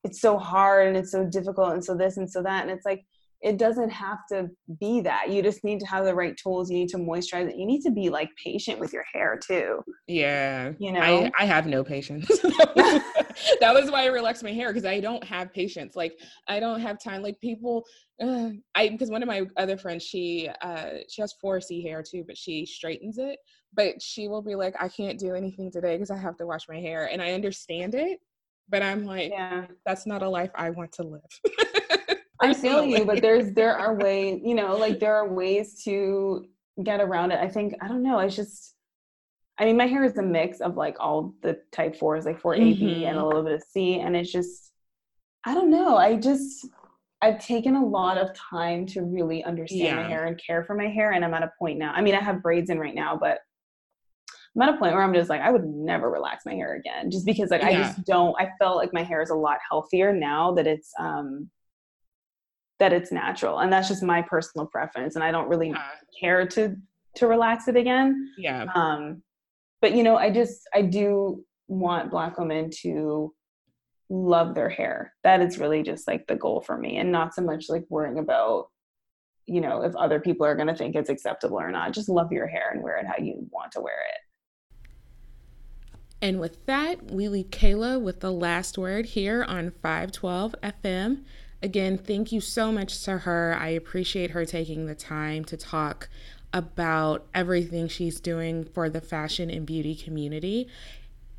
S2: it's so hard and it's so difficult and so this and so that and it's like it doesn't have to be that. You just need to have the right tools. You need to moisturize it. You need to be like patient with your hair too.
S1: Yeah. You know, I, I have no patience. that, was, why I relaxed my hair because I don't have patience. Like I don't have time. Like people, uh, I because one of my other friends, she uh she has 4C hair too, but she straightens it. But she will be like, I can't do anything today because I have to wash my hair, and I understand it. But I'm like, yeah, that's not a life I want to live.
S2: I feel you, but there's there are ways, you know, like there are ways to get around it. I think I don't know. It's just I mean, my hair is a mix of like all the type fours, like 4 AB mm-hmm. and a little bit of C, and it's just I don't know. I just I've taken a lot of time to really understand yeah. my hair and care for my hair, and I'm at a point now. I mean, I have braids in right now, but I'm at a point where I'm just like, I would never relax my hair again, just because like yeah. I just don't. I felt like my hair is a lot healthier now that it's um that it's natural and that's just my personal preference and i don't really yeah. care to to relax it again.
S1: Yeah.
S2: Um but you know i just i do want black women to love their hair. That is really just like the goal for me and not so much like worrying about you know if other people are going to think it's acceptable or not. Just love your hair and wear it how you want to wear it.
S1: And with that, we leave Kayla with the last word here on 512 FM. Again, thank you so much to her. I appreciate her taking the time to talk about everything she's doing for the fashion and beauty community.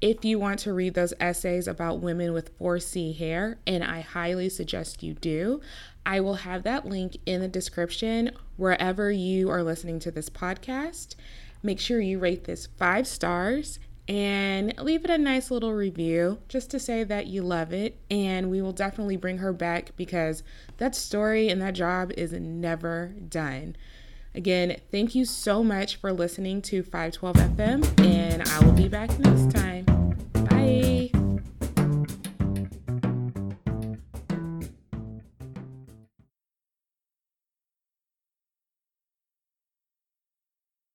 S1: If you want to read those essays about women with 4C hair, and I highly suggest you do, I will have that link in the description wherever you are listening to this podcast. Make sure you rate this five stars and leave it a nice little review just to say that you love it. And we will definitely bring her back because that story and that job is never done. Again, thank you so much for listening to 512 FM, and I will be back next time. Bye.